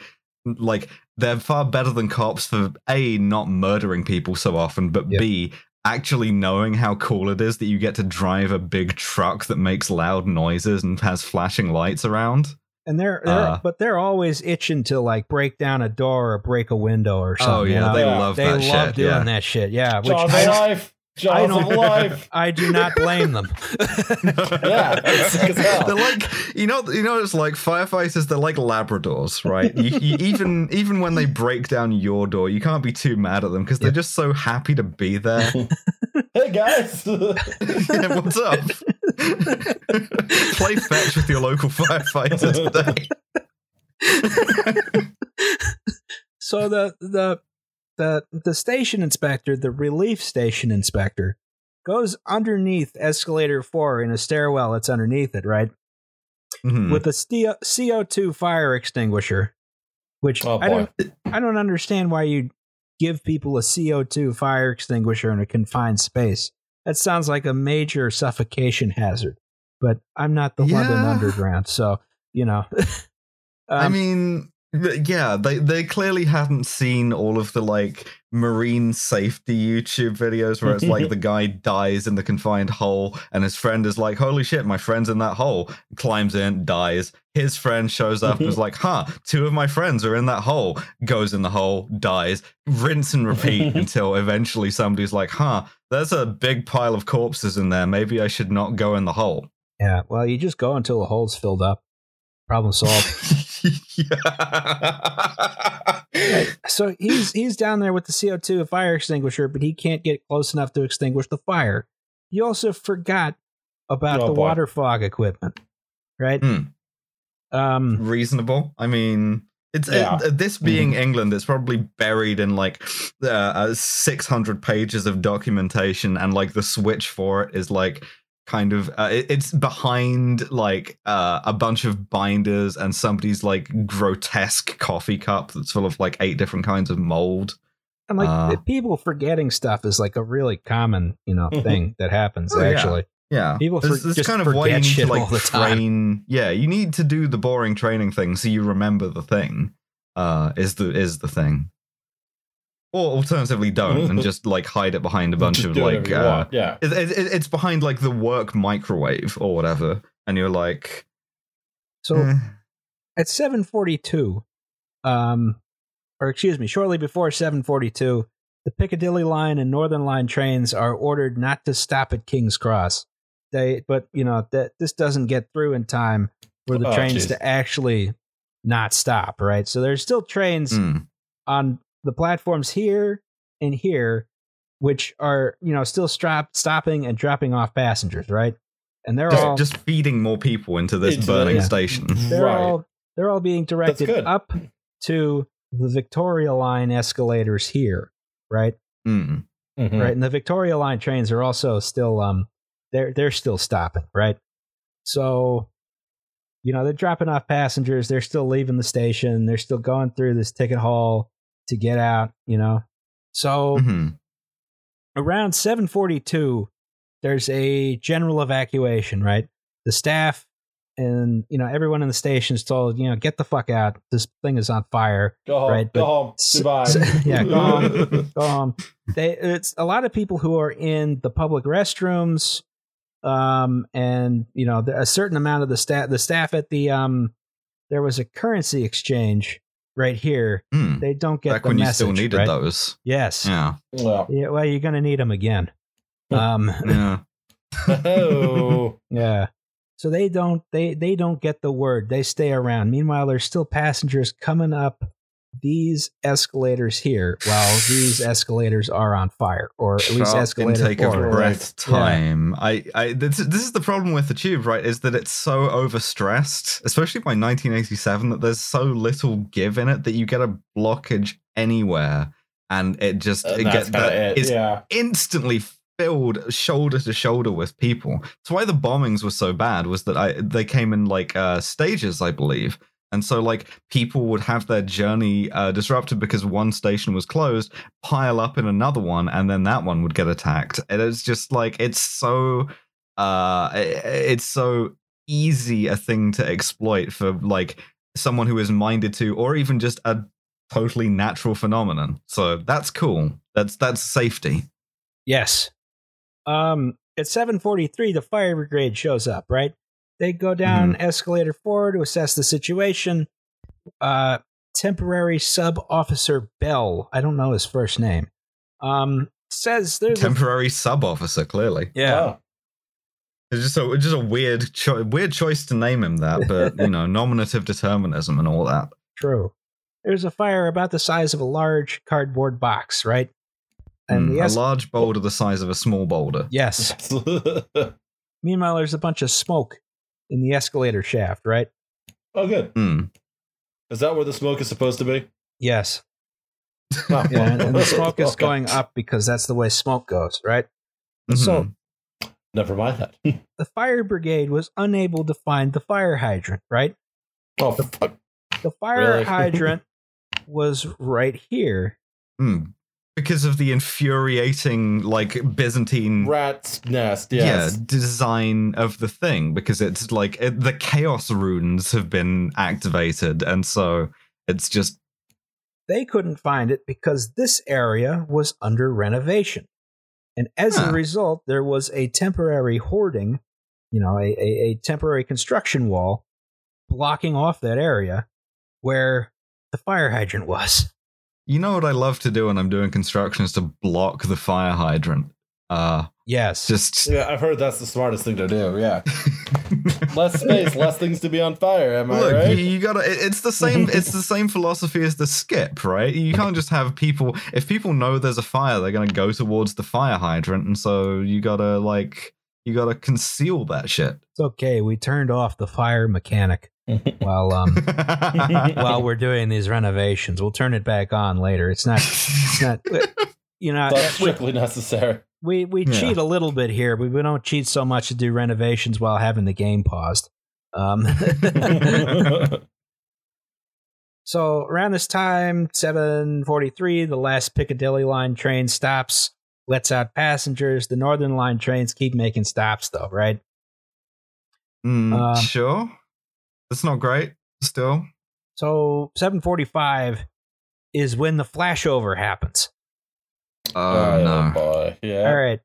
like they're far better than cops for a not murdering people so often, but Yeah. b actually knowing how cool it is that you get to drive a big truck that makes loud noises and has flashing lights around. And they're, they're Uh. but they're always itching to like break down a door or break a window or something. oh you yeah, know? they Yeah. love they that love shit. doing yeah. that shit. Yeah, which Jaws I, of don't- life. I Jaws of don't- life. I do not blame them. Yeah, it's sick as hell. they're like you know you know it's like firefighters they're like labradors right you, you, even even when they break down your door you can't be too mad at them because they're Yeah. just so happy to be there hey guys. yeah, what's up play fetch with your local firefighter today so the the the the station inspector, the relief station inspector, goes underneath escalator four in a stairwell that's underneath it, right? Mhm. With a CO two fire extinguisher, which Oh, I don't I don't understand why you give people a CO two fire extinguisher in a confined space. That sounds like a major suffocation hazard. but I'm not the London Yeah. Underground, so you know. I Um, mean, yeah, they they clearly hadn't seen all of the like marine safety YouTube videos where it's like the guy dies in the confined hole and his friend is like, "Holy shit, my friend's in that hole." Climbs in, dies. His friend shows up and is like, "Huh, two of my friends are in that hole." Goes in the hole, dies. Rinse and repeat until eventually somebody's like, "Huh, there's a big pile of corpses in there. Maybe I should not go in the hole." yeah, well, you just go until the hole's filled up. Problem solved. yeah. so he's he's down there with the CO2 fire extinguisher, but he can't get close enough to extinguish the fire. You also forgot about Oh, the boy. water fog equipment, right? Hmm. Um, reasonable. I mean, it's Yeah. it- this being England, it's probably buried in like uh, uh, 600 pages of documentation, and like the switch for it is like kind of uh, it- it's behind like uh, a bunch of binders and somebody's like grotesque coffee cup that's full of like eight different kinds of mold. and like uh, people forgetting stuff is like a really common, you know, thing that happens. Oh, actually, Yeah, People This- for- this just kind of why you need to like all the time. train. Yeah, you need to do the boring training thing so you remember the thing. Uh, is the is the thing, or alternatively don't and just like hide it behind a bunch of like uh, yeah. it, it, it- it's behind like the work microwave or whatever, and you're like, so eh. at 742 um or excuse me shortly before 742 the piccadilly line and northern line trains are ordered not to stop at king's cross they but you know that this doesn't get through in time for the Oh, trains jeez. to actually not stop right so there's still trains mm, on the platforms here and here which are you know still strap, stopping and dropping off passengers right and they're just, all just feeding more people into this Into the- burning yeah. station. they're right. all they're all being directed up to the Victoria line escalators here, right? Mm. Mhm. Right, and the Victoria line trains are also still um they're they're still stopping, right? So you know, they're dropping off passengers, they're still leaving the station, they're still going through this ticket hall to get out, you know. So Mhm. around 742 there's a general evacuation right the staff and you know everyone in the station is told you know get the fuck out this thing is on fire Go home. Right, go but- home. Goodbye. s- yeah, go home. go home they it's a lot of people who are in the public restrooms um and you know a certain amount of the staff the staff at the um there was a currency exchange right here Mm. they don't get Back the when you still needed right? those. yes Yeah. Well. yeah well you're gonna need them again um Yeah. Oh. Yeah. So they don't they they don't get the word. They stay around. Meanwhile, there's still passengers coming up these escalators here while these escalators are on fire or at least Sharp escalator intake of four. breath Yeah. time. I, I this, this is the problem with the tube, right? Is that it's so overstressed, especially by 1987, that there's so little give in it that you get a blockage anywhere, and it just And it that's gets that it. it's Yeah. instantly filled shoulder to shoulder with people. That's why the bombings were so bad. Was that I they came in like uh, stages, I believe. And so, like, people would have their journey uh, disrupted because one station was closed, pile up in another one, and then that one would get attacked. And it's just like it's so, uh, it's so easy a thing to exploit for like someone who is minded to, or even just a totally natural phenomenon. So that's cool. That's that's safety. Yes. Um at 743 the fire brigade shows up, right? They go down escalator 4 to assess the situation. Uh temporary sub officer Bell, I don't know his first name. Um says there's a Temporary sub officer, clearly. yeah. Oh. It's just a it's just a weird cho- weird choice to name him that, but you know, nominative determinism and all that. True. There's a fire about the size of a large cardboard box, right? And Mm, the a large boulder the size of a small boulder. yes. Meanwhile, there's a bunch of smoke in the escalator shaft, right? Oh, good. Mm. Is that where the smoke is supposed to be? Yes. Oh. Yeah, and, and the smoke is Okay. going up because that's the way smoke goes, right? So Mhm. Never mind that. the fire brigade was unable to find the fire hydrant, right? oh, fuck. The fire Really? hydrant was right here. Mm. Because of the infuriating like Byzantine Rat's nest. yeah design of the thing because it's like it, the chaos runes have been activated and so it's just They couldn't find it because this area was under renovation. And as Huh. a result, there was a temporary hoarding, you know, a, a, a temporary construction wall blocking off that area where the fire hydrant was. You know what I love to do when I'm doing construction is to block the fire hydrant. Uh Yes. just Yeah, I've heard that's the smartest thing to do. Yeah. less space, less things to be on fire. Am I right? you, you gotta. it- It's the same. it's the same philosophy as the skip, right? You can't just have people. If people know there's a fire, they're gonna go towards the fire hydrant, and so you gotta like you gotta conceal that shit. it's okay. We turned off the fire mechanic while um while we're doing these renovations. We'll turn it back on later. It's not it's not you know That's we, strictly necessary. we, we Yeah. cheat a little bit here, but we don't cheat so much to do renovations while having the game paused. Um, so around this time, 743, the last Piccadilly line train stops, lets out passengers. The Northern line trains keep making stops though, right? Mm, Um, sure, that's not great. Still, So 745 is when the flashover happens. oh, no. boy. Yeah. All right.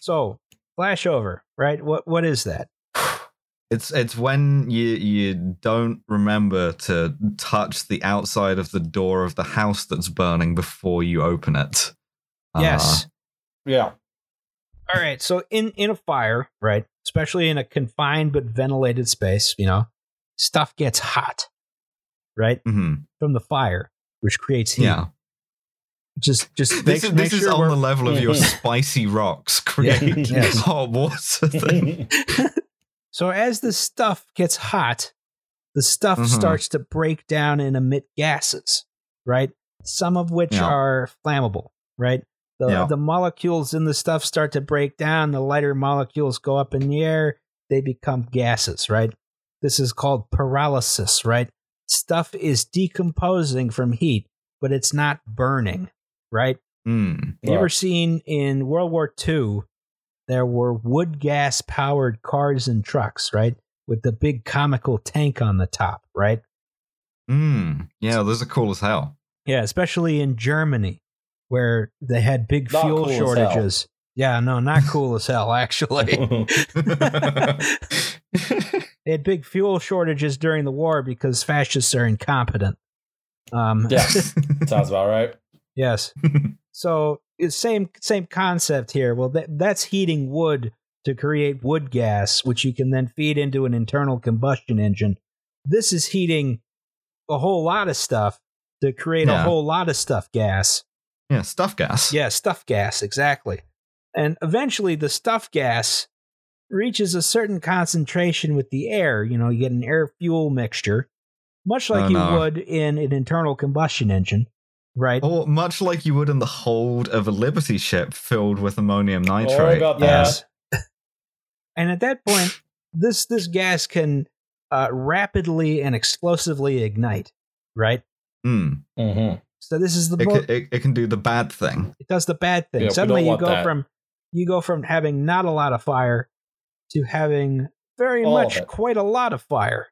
So flashover, right? What what is that? It's it's when you you don't remember to touch the outside of the door of the house that's burning before you open it. Uh, Yes. Yeah. All right. So in in a fire, right, especially in a confined but ventilated space, you know, stuff gets hot, right, mhm, from the fire, which creates heat. Yeah. Just just make, This, is, make this is sure on the level of your spicy rocks create Yes. hot water thing. So as the stuff gets hot, the stuff Mhm. starts to break down and emit gases, right? Some of which Yeah. are flammable, right? The, Yeah. the molecules in the stuff start to break down. The lighter molecules go up in the air. They become gases, right? This is called pyrolysis, right? Stuff is decomposing from heat, but it's not burning, right? Mm. Have you ever seen in World War II, there were wood gas powered cars and trucks, right? With the big comical tank on the top, right? Mm. Yeah, those are cool as hell. Yeah, especially in Germany, where they had big Not fuel cool shortages. Yeah, no, not cool as hell, actually. they had big fuel shortages during the war because fascists are incompetent. Um, yeah. Sounds about right. Yes. so same same concept here. Well, that, that's heating wood to create wood gas, which you can then feed into an internal combustion engine. This is heating a whole lot of stuff to create a whole lot of stuff gas. yeah, stuff gas. Yeah, stuff gas, exactly. And eventually the stuff gas reaches a certain concentration with the air. You know, you get an air fuel mixture, much like Oh, you no. would in an internal combustion engine, right? Or much like you would in the hold of a Liberty ship filled with ammonium Or nitrate. about that. Yes. and at that point, this this gas can uh, rapidly and explosively ignite. Right. Mm. Mm-hmm. So this is the It, mo- can, it, it can do the bad thing. it does the bad thing. Yeah, Suddenly you go that. from you go from having not a lot of fire to having very All much quite a lot of fire.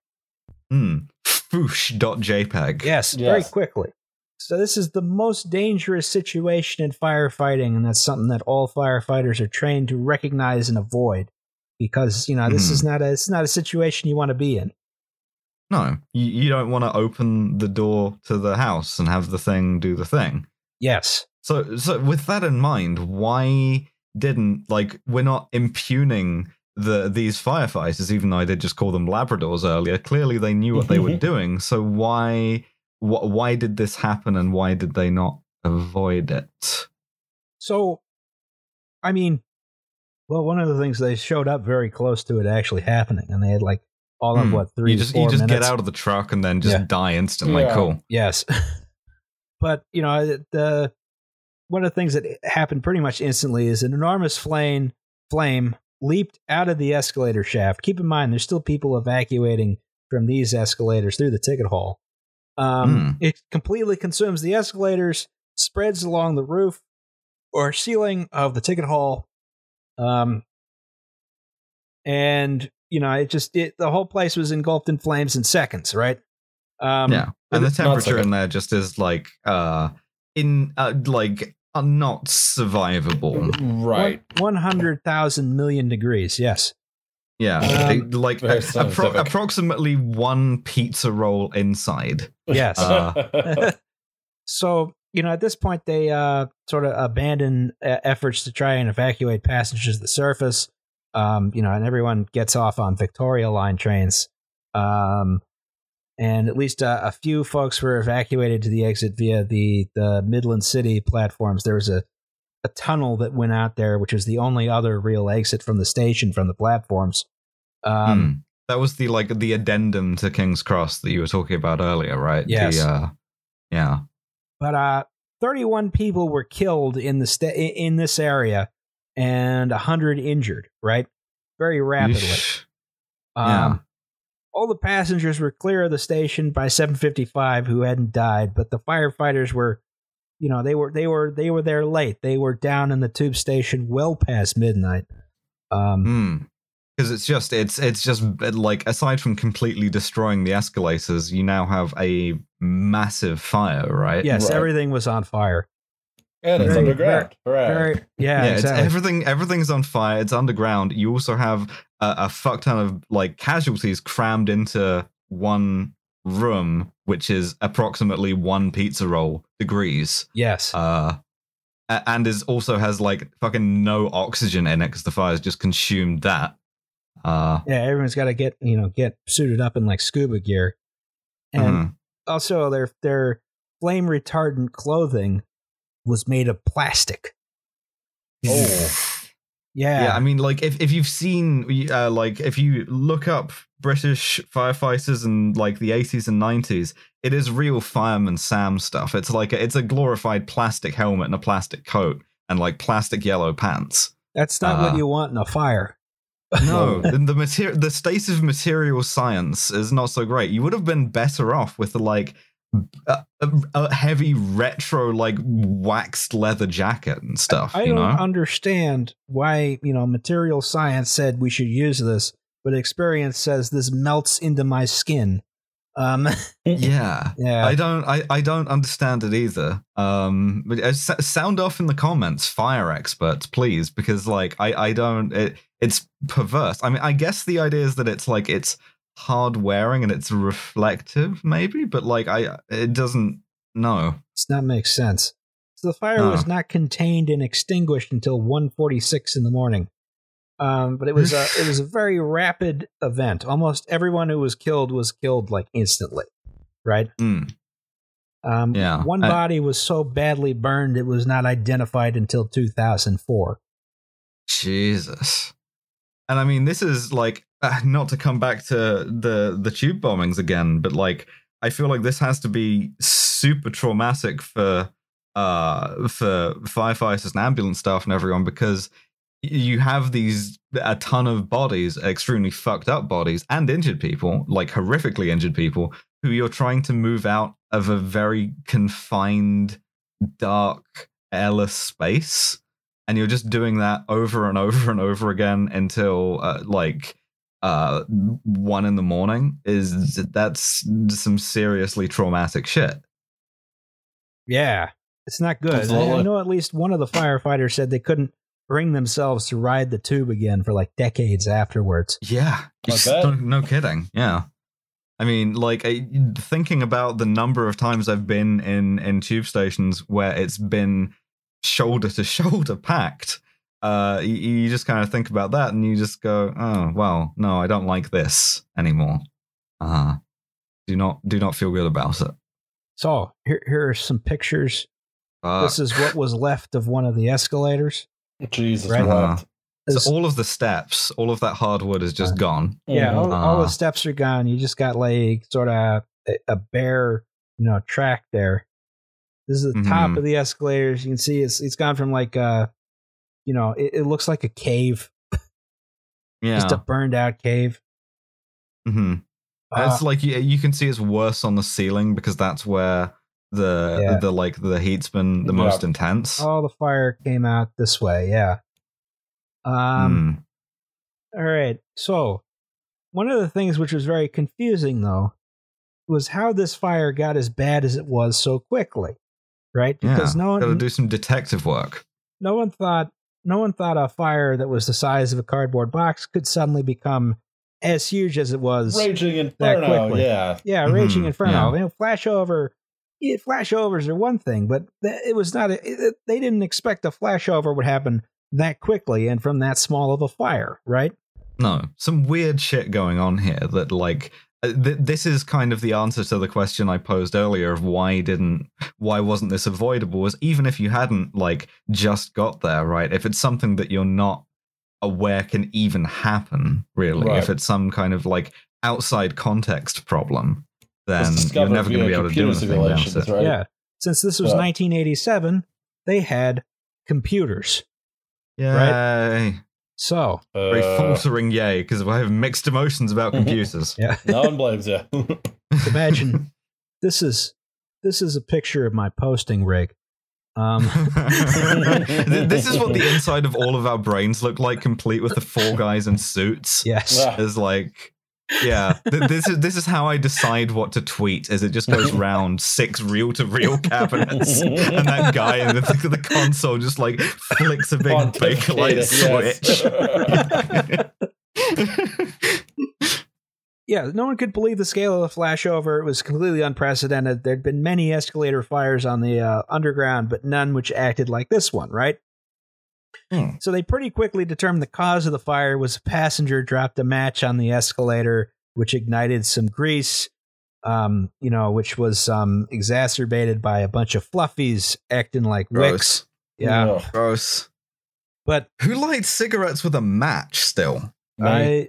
Mm. Foosh.jpg. Yes, very quickly. So this is the most dangerous situation in firefighting, and that's something that all firefighters are trained to recognize and avoid. Because you know this Mhm. is not a it's not a situation you want to be in. No, you, you don't want to open the door to the house and have the thing do the thing. Yes. So, so with that in mind, why didn't like we're not impugning the these firefighters, even though I did just call them Labradors earlier? Clearly, they knew what they were doing. So why wh- why did this happen, and why did they not avoid it? So, I mean, well, one of the things they showed up very close to it actually happening, and they had like all of Hmm. what three you just four you just minutes. get out of the truck and then just Yeah. die instantly. Yeah. Cool. Yes, but you know the one of the things that happened pretty much instantly is an enormous flame flame leaped out of the escalator shaft. Keep in mind, there's still people evacuating from these escalators through the ticket hall. Um, It completely consumes the escalators, spreads along the roof, or ceiling of the ticket hall. Um, and you know, it just it the whole place was engulfed in flames in seconds, right? Um, yeah, and the temperature in there just is like uh in uh, like uh, not survivable. Right. one hundred thousand million degrees. Yes. Yeah, Um, they- like a- appro- approximately one pizza roll inside. Yes. Uh, so you know, at this point, they uh, sort of abandon uh, efforts to try and evacuate passengers to the surface. Um, you know, and everyone gets off on Victoria Line trains. Um, and at least uh, a few folks were evacuated to the exit via the the Midland City platforms. There was a a tunnel that went out there, which was the only other real exit from the station from the platforms. Um, Hmm. That was the like the addendum to King's Cross that you were talking about earlier, right? Yes. The, uh, yeah. but uh 31 people were killed in the sta- in this area and 100 injured right very rapidly um Yeah. All the passengers were clear of the station by 7:55 who hadn't died but the firefighters were you know they were they were they were there late they were down in the tube station well past midnight um because it's just it's it's just like aside from completely destroying the escalators you now have a massive fire right yes Right. everything was on fire and it's Very- underground. Hooray. very yeah, yeah, it's exactly. everything everything's on fire it's underground you also have a, a fuck ton of like casualties crammed into one room which is approximately one pizza roll degrees yes uh and is also has like fucking no oxygen in it because the fire's just consumed that uh yeah everyone's got to get you know get suited up in like scuba gear and mhm. also their their flame retardant clothing was made of plastic. Oh. Yeah, Yeah, I mean, like if, if you've seen, uh, like if you look up British firefighters and like the 80s and 90s, it is real fireman Sam stuff. It's like a, it's a glorified plastic helmet and a plastic coat and like plastic yellow pants. that's not what uh, you want in a fire. No, the the material, the state of material science is not so great. You would have been better off with like a, a, a heavy retro like waxed leather jacket and stuff. I you don't know, understand why you know material science said we should use this, but experience says this melts into my skin. Um, yeah. yeah, I don't I, I don't understand it either. Um but uh, s- sound off in the comments fire experts please because like I I don't it, it's perverse. I mean I guess the idea is that it's like it's hard wearing and it's reflective maybe but like I it doesn't no. does not make sense. So the fire No. was not contained and extinguished until 1:46 in the morning. Um, but it was a it was a very rapid event. Almost everyone who was killed was killed like instantly, right? Mm. Um, Yeah. One I- body was so badly burned it was not identified until 2004. Jesus. And I mean, this is like uh, not to come back to the the tube bombings again, but like I feel like this has to be super traumatic for uh for firefighters and ambulance staff and everyone because you have these a ton of bodies, extremely fucked up bodies, and injured people, like horrifically injured people, who you're trying to move out of a very confined, dark, airless space and you're just doing that over and over and over again until uh, like uh one in the morning is that's some seriously traumatic shit Yeah, it's not good. I, I know at least one of the firefighters said they couldn't bring themselves to ride the tube again for like decades afterwards. yeah I It's- bet. no, no kidding yeah i mean like I, thinking about the number of times i've been in in tube stations where it's been shoulder to shoulder packed uh you, you just kind of think about that and you just go oh well no i don't like this anymore uh do not do not feel good about it So here, here are some pictures. Uh, this is what was left of one of the escalators. Jesus, Right. what? so This- all of the steps, all of that hardwood is just gone. yeah, all, all Ah. the steps are gone. You just got like sort of a, a bare, you know, track there. This is the top Mhm. of the escalators. You can see it's it's gone from like uh you know, it, it looks like a cave, Yeah, just a burned out cave. Mm-hmm. Uh, it's like you, you can see it's worse on the ceiling because that's where the Yeah. the like the heat's been the Yeah. most intense. All the fire came out this way. Yeah. Um. Hmm. All right. So, one of the things which was very confusing, though, was how this fire got as bad as it was so quickly, right? yeah, Because no one gotta do some detective work. no one thought, no one thought a fire that was the size of a cardboard box could suddenly become as huge as it was. Raging Inferno, quickly. yeah. Yeah, raging mm-hmm, inferno. yeah. You know, flashover. Yeah, flashovers are one thing, but th- it was not. A, it, they didn't expect a flashover would happen that quickly and from that small of a fire, right? No, some weird shit going on here that like Uh, th- this is kind of the answer to the question I posed earlier of why didn't why wasn't this avoidable was even if you hadn't like just got there, right? If it's something that you're not aware can even happen, really, Right. if it's some kind of like outside context problem, then you're never going to be able to do computer anything about it. right? Yeah. Since this was Yeah. 1987, they had computers. Yay. So, Very Uh, faltering yay, because I have mixed emotions about computers. yeah, no one blames you. imagine this is this is a picture of my posting rig. Um, this is what the inside of all of our brains look like, complete with the four guys in suits. yes. Yeah. Is like, yeah, th- this is this is how I decide what to tweet. Is it just goes round six reel to reel cabinets, and that guy in the, the console just like flicks a big bakelite Pontificated, switch. yeah, no one could believe the scale of the flashover. It was completely unprecedented. There'd been many escalator fires on the uh, underground, but none which acted like this one, right? Hmm. So they pretty quickly determined the cause of the fire was a passenger dropped a match on the escalator, which ignited some grease, um, you know, which was um, exacerbated by a bunch of fluffies acting like wicks. Yeah, Ugh. Gross. but Who lights cigarettes with a match still? I.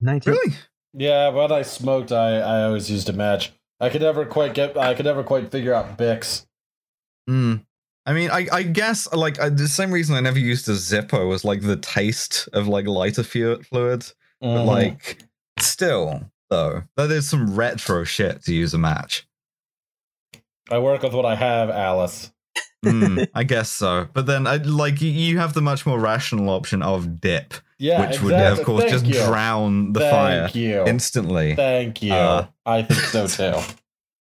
19, Really? Yeah, when I smoked, I, I always used a match. I could never quite get. I could never quite figure out Bics. Hmm. I mean, I, I guess like I, the same reason I never used a Zippo was like the taste of like lighter fluid. But Mhm. like, still though, that is some retro shit to use a match. I work with what I have, Alice. Hmm, I guess so. But then, I, like, you- you have the much more rational option of dip, Yeah, which exactly. would, of course, Thank just you. drown the Thank fire you. instantly. Thank you. Uh, I think so too.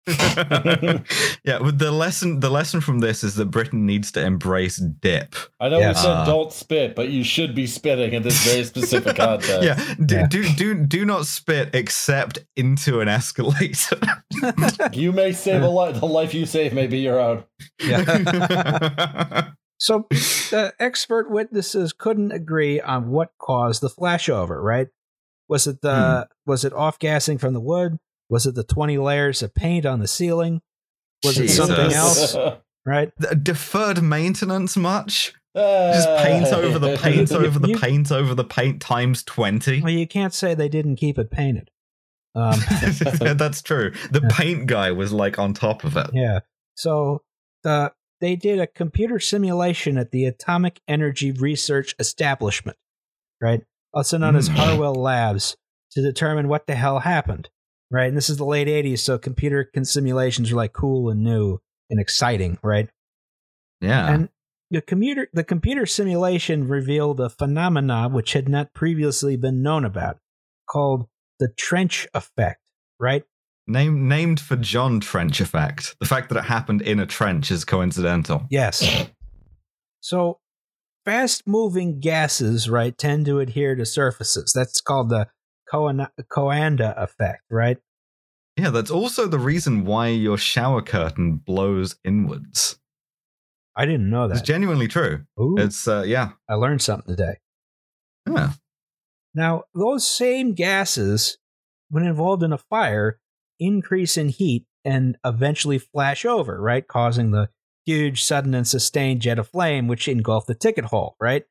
yeah, with the lesson, the lesson from this is that Britain needs to embrace dip. I know Yes. we said Uh, don't spit, but you should be spitting in this very specific context. Yeah, do, Yeah. do do do not spit except into an escalator. You may save a life. The life you save may be your own. Yeah. So the expert witnesses couldn't agree on what caused the flashover, right? Was it the was it off gassing from the wood? Was it the 20 layers of paint on the ceiling? Was it something else? Right? Deferred maintenance much? Just paint over the paint over the You- paint over the paint times 20. Well, you can't say they didn't keep it painted. Um, That's true. The paint guy was like on top of it. yeah. So the they did a computer simulation at the Atomic Energy Research Establishment, right? Also known as Hmm. Harwell Labs, to determine what the hell happened, right? And this is the late '80s, so computer simulations were like cool and new and exciting, right? Yeah. And the computer the computer simulation revealed a phenomena which had not previously been known about, called the trench effect, right? Name, named for John Trench effect. The fact that it happened in a trench is coincidental. Yes. So fast moving gases, right, tend to adhere to surfaces. That's called the Coan- Coanda effect, right? Yeah, that's also the reason why your shower curtain blows inwards. I didn't know that. It's genuinely true. Ooh, It's uh, yeah. I learned something today. Yeah. Now, those same gases, when involved in a fire, increase in heat and eventually flash over, right? Causing the huge, sudden, and sustained jet of flame, which engulfed the ticket hole, right?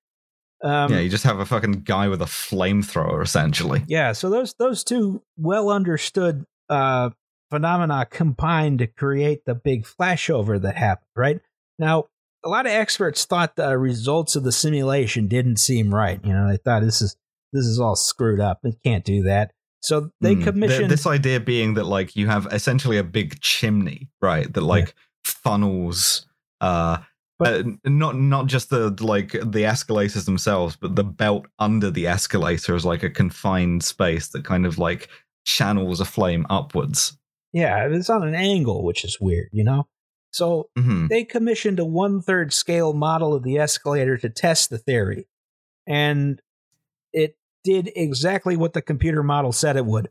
Um, yeah, you just have a fucking guy with a flamethrower, essentially. Yeah, so those those two well understood uh, phenomena combined to create the big flashover that happened. Right now, a lot of experts thought the results of the simulation didn't seem right. You know, they thought this is this is all screwed up. It can't do that. So they Hmm. Commissioned. this idea being that like you have essentially a big chimney, right? That like funnels uh But- uh, not not just the like the escalators themselves, but the belt under the escalator is like a confined space that kind of like channels a flame upwards. yeah, it's on an angle, which is weird, you know. So hmm they commissioned a one third scale model of the escalator to test the theory, and it did exactly what the computer model said it would.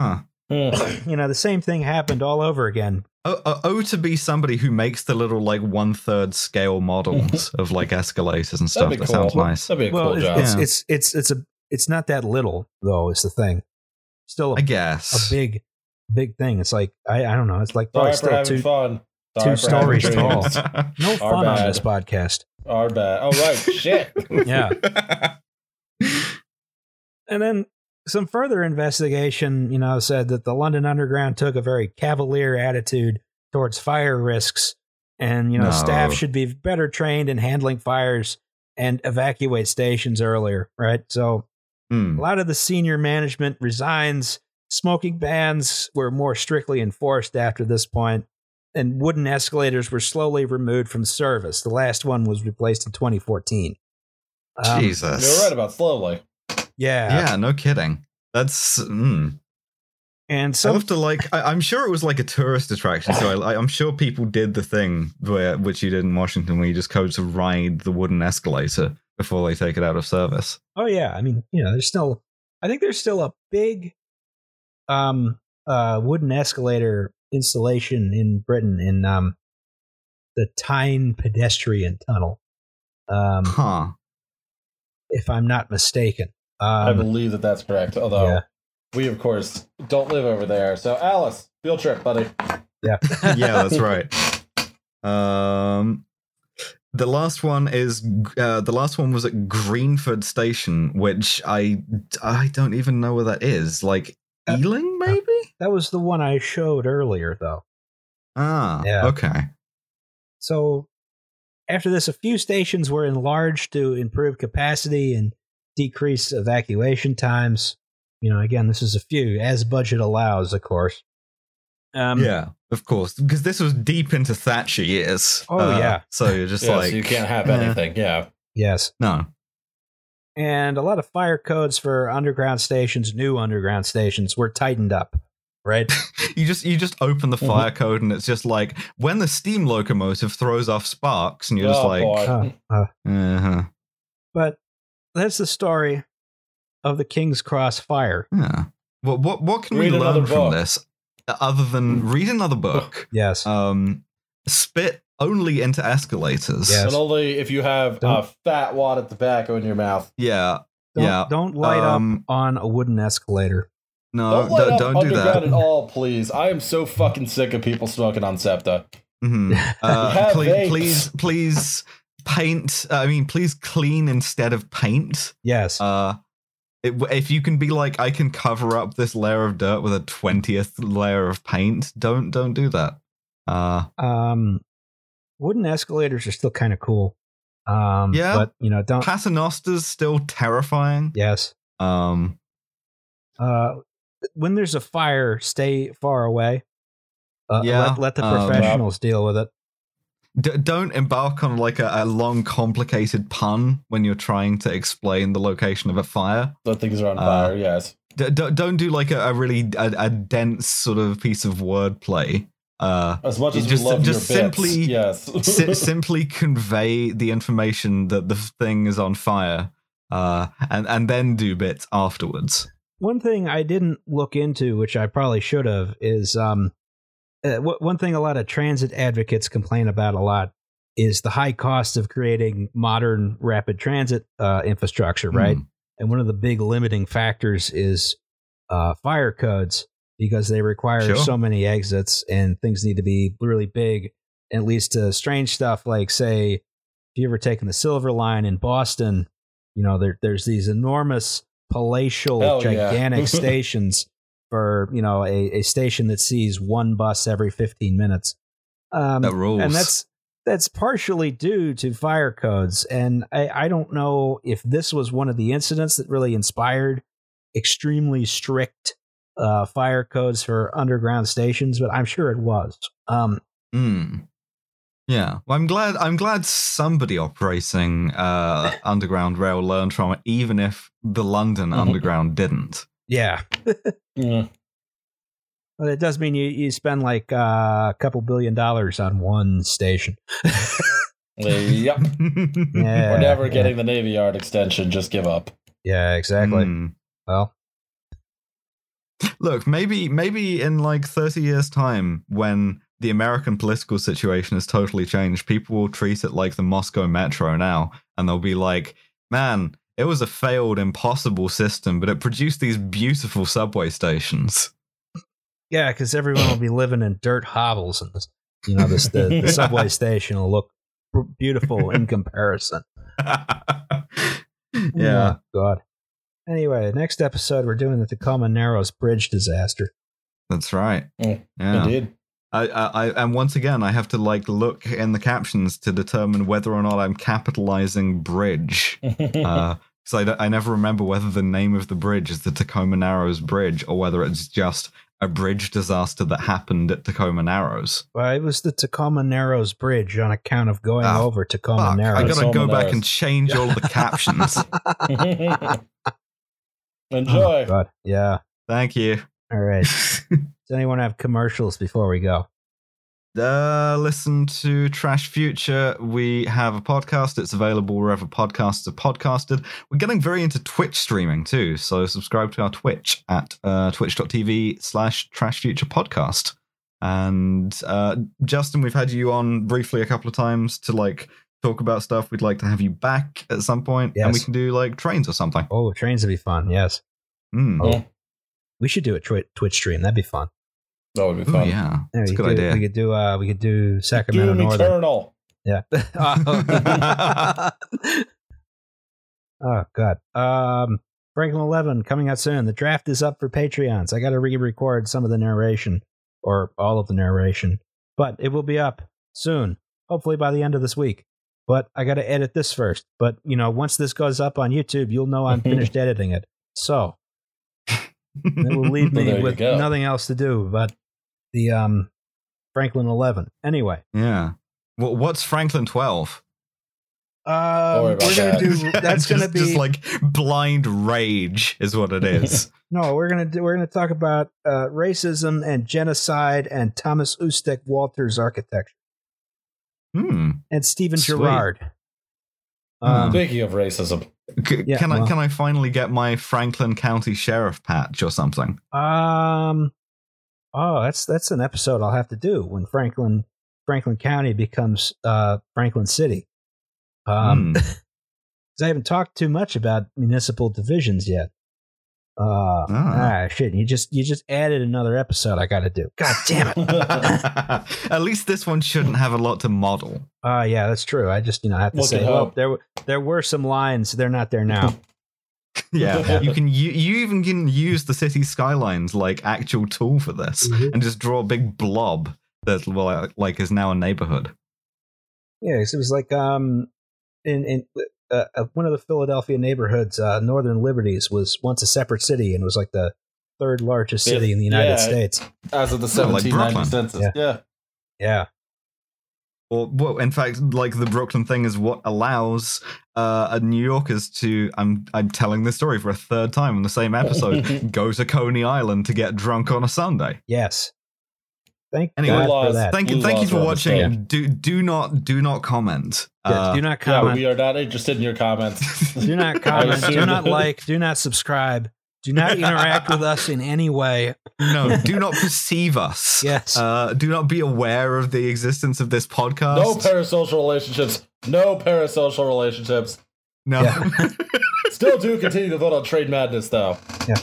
Hmm. you know, the same thing happened all over again. Oh, oh, oh, to be somebody who makes the little like one third scale models of like escalators and stuff. That'd That cool. sounds nice. That'd be a well, cool it's, job. it's, Yeah. it's it's it's a it's not that little though. Is the thing still I a, guess. a big big thing? It's like I I don't know. It's like Sorry probably for still two fun. two Sorry for stories tall. no Our fun on this podcast. Our bad. Oh right, shit. Yeah. And then some further investigation, you know, said that the London Underground took a very cavalier attitude towards fire risks, and you know, No. staff should be better trained in handling fires and evacuate stations earlier, right? So Hmm. a lot of the senior management resigns. Smoking bans were more strictly enforced after this point, and wooden escalators were slowly removed from service. The last one was replaced in 2014. Um, Jesus. You're right about slowly. Yeah. Yeah, no kidding. That's. Mm. And some to like. I, I'm sure it was like a tourist attraction, so I, I'm sure people did the thing where which you did in Washington, where you just go to ride the wooden escalator before they take it out of service. Oh yeah, I mean, you know, there's still I think there's still a big um uh wooden escalator installation in Britain in um the Tyne pedestrian tunnel. Um Huh? if I'm not mistaken. I Um believe that that's correct. Although yeah. we, of course, don't live over there. So, Alice, field trip, buddy. Yeah. yeah, that's right. Um, the last one is uh, the last one was at Greenford Station, which I I don't even know where that is. Like Uh, Ealing, maybe. That was the one I showed earlier though. Ah, Yeah. okay. So after this a few stations were enlarged to improve capacity and decrease evacuation times. You know, again, this is a few as budget allows, of course. Um, yeah, of course, because this was deep into Thatcher years. Uh, Oh, yeah. So you're just yeah, like so you can't have anything. Yeah. Yes. No. And a lot of fire codes for underground stations, new underground stations, were tightened up, right? You just you just open the Mhm. fire code and it's just like when the steam locomotive throws off sparks and you're just oh, like boy. Uh, uh-huh. but that's the story of the King's Cross fire. Yeah. What what what can Read we learn from this uh, other than read another book? Yes. Um, spit only into escalators. Yes. And only if you have a Don't- fat wad of tobacco in your mouth. Yeah. don't, yeah. don't light Um, up on a wooden escalator. No, don't light don't, up don't do that. at all, please. I am so fucking sick of people smoking on SEPTA. Mhm. Uh, Have please, please, please paint. uh, I mean, please clean instead of paint. Yes. Uh, it, if you can be like, I can cover up this layer of dirt with a twentieth layer of paint. Don't don't do that. Uh, um, wooden escalators are still kind of cool. Um, Yeah. But, you know, don't. Paternoster's still terrifying. Yes. Um, Uh, when there's a fire, stay far away. Uh, Yeah, Let, let the um, professionals deal with it. D- don't embark on like a, a long, complicated pun when you're trying to explain the location of a fire. The things are on Uh, fire, yes. D- don't don't do like a, a really a, a dense sort of piece of wordplay. Uh, As much as just- we love just your bits, simply- yes. si- simply convey the information that the thing is on fire, uh, and and then do bits afterwards. One thing I didn't look into, which I probably should have, is um, uh, w- one thing a lot of transit advocates complain about a lot is the high cost of creating modern rapid transit uh, infrastructure, right? Hmm. And one of the big limiting factors is uh, fire codes because they require Sure. so many exits and things need to be really big. And it leads to strange stuff like, say, if you ever taken the Silver Line in Boston, you know, there, there's these enormous palatial, Hell yeah. gigantic stations for, you know, a, a station that sees one bus every 15 minutes. Um, That rules. and that's that's partially due to fire codes and I, I don't know if this was one of the incidents that really inspired extremely strict uh, fire codes for underground stations, but I'm sure it was. Um, Mm. Yeah, well, I'm glad. I'm glad somebody operating uh, underground rail learned from it, even if the London Mhm. Underground didn't. Yeah, Mm. but it does mean you, you spend like uh, a couple billion dollars on one station. Yep. Yeah, We're never yeah. getting the Navy Yard extension. Just give up. Yeah, exactly. Mm. Well, Look, maybe maybe in like 30 years' time, when the American political situation has totally changed, people will treat it like the Moscow Metro now, and they'll be like, "Man, it was a failed, impossible system, but it produced these beautiful subway stations." yeah, because everyone will be living in dirt hovels, and this, you know, this the, the subway station will look beautiful in comparison. yeah. Oh, God. Anyway, next episode we're doing the Tacoma Narrows Bridge disaster. That's right. Mm, Yeah. Indeed. I, I, I- and once again, I have to like look in the captions to determine whether or not I'm capitalizing bridge. Because I, I never remember whether the name of the bridge is the Tacoma Narrows Bridge or whether it's just a bridge disaster that happened at Tacoma Narrows. Well, it was the Tacoma Narrows Bridge on account of going Ah, over Tacoma Fuck, I Narrows. gotta Tacoma go back Narrows. and change all the captions. Enjoy. Oh, God. Yeah. Thank you. All right. Does anyone have commercials before we go? Uh, listen to Trash Future. We have a podcast. It's available wherever podcasts are podcasted. We're getting very into Twitch streaming too, so subscribe to our Twitch at uh, twitch.tv slash Trash Future Podcast. And uh, Justin, we've had you on briefly a couple of times to like talk about stuff. We'd like to have you back at some point. point, and we can do like trains or something. Oh, trains would be fun. Yes. Mm. Oh, We should do a twi- Twitch stream. That'd be fun. That would be Ooh, fun. yeah, Yeah, it's a good could, idea. We could do uh we could do Sacramento Doom Northern. Eternal. Yeah. oh. god. Um Franklin 11 coming out soon. The draft is up for Patreons. I got to re-record some of the narration or all of the narration, but it will be up soon. Hopefully by the end of this week. But I got to edit this first. But, you know, once this goes up on YouTube, you'll know I'm finished editing it. So, it will leave me there with nothing else to do but the um Franklin 11. Anyway, yeah. Well, what's Franklin 12? um, we're gonna that. do that's Just- gonna be just like blind rage is what it is. no we're gonna do we're gonna talk about uh, racism and genocide and Thomas Ustick Walter's architecture hmm. and Stephen Sweet. Girard. Hmm. Um, Speaking of racism, C- Yeah, can I can I finally get my Franklin County Sheriff patch or something? um, oh, that's that's an episode I'll have to do when Franklin Franklin County becomes uh, Franklin City. Um. 'cause I haven't talked too much about municipal divisions yet. Uh, Ah. ah, shit! You just you just added another episode I got to do. God damn it! At least this one shouldn't have a lot to model. Uh yeah, that's true. I just you know I have to Look say, well, there were there were some lines. They're not there now. Yeah, you can you, you even can use the city skylines like actual tool for this, Mhm. and just draw a big blob that well, like is now a neighborhood. yeah, 'cause it was like um in in uh, uh, one of the Philadelphia neighborhoods, uh, Northern Liberties was once a separate city and was like the third largest city in the United Yeah. States. as of the Oh, like 1790 census. Yeah. yeah. Yeah, Or well, in fact, like the Brooklyn thing is what allows uh, New Yorkers to. I'm I'm telling this story for a third time in the same episode. go to Coney Island to get drunk on a Sunday. yes. Thank Anyway. God Laws. for that. Thank you, Blue thank you for are on the watching. stage. Do do not do not comment. Yeah, Uh, do not Yeah, comment. we are not interested in your comments. do not comment. do not like. Do not subscribe. Do not interact with us in any way. no, do not perceive us. Yes. Uh, do not be aware of the existence of this podcast. no parasocial relationships. No parasocial relationships. No. Still do continue to vote on Trade Madness, though. Yeah.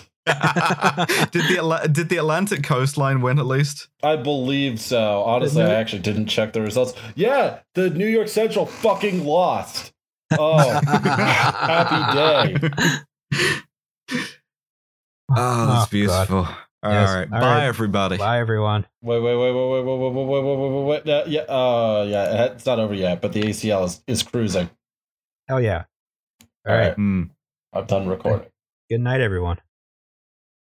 did the did the Atlantic coastline win at least? I believe so. Honestly, Isn't I actually didn't check the results. Yeah, the New York Central fucking lost. Oh, happy day. Oh, that's God. beautiful. All Yes. right, All bye right. everybody. Bye, everyone. Wait, wait, wait, wait, wait, wait, wait, wait, wait, wait, wait, wait, wait. Uh, yeah, uh, yeah, it's not over yet, but the ACL is, is cruising. Hell yeah. All right. Hmm. I'm done recording. Good night, everyone.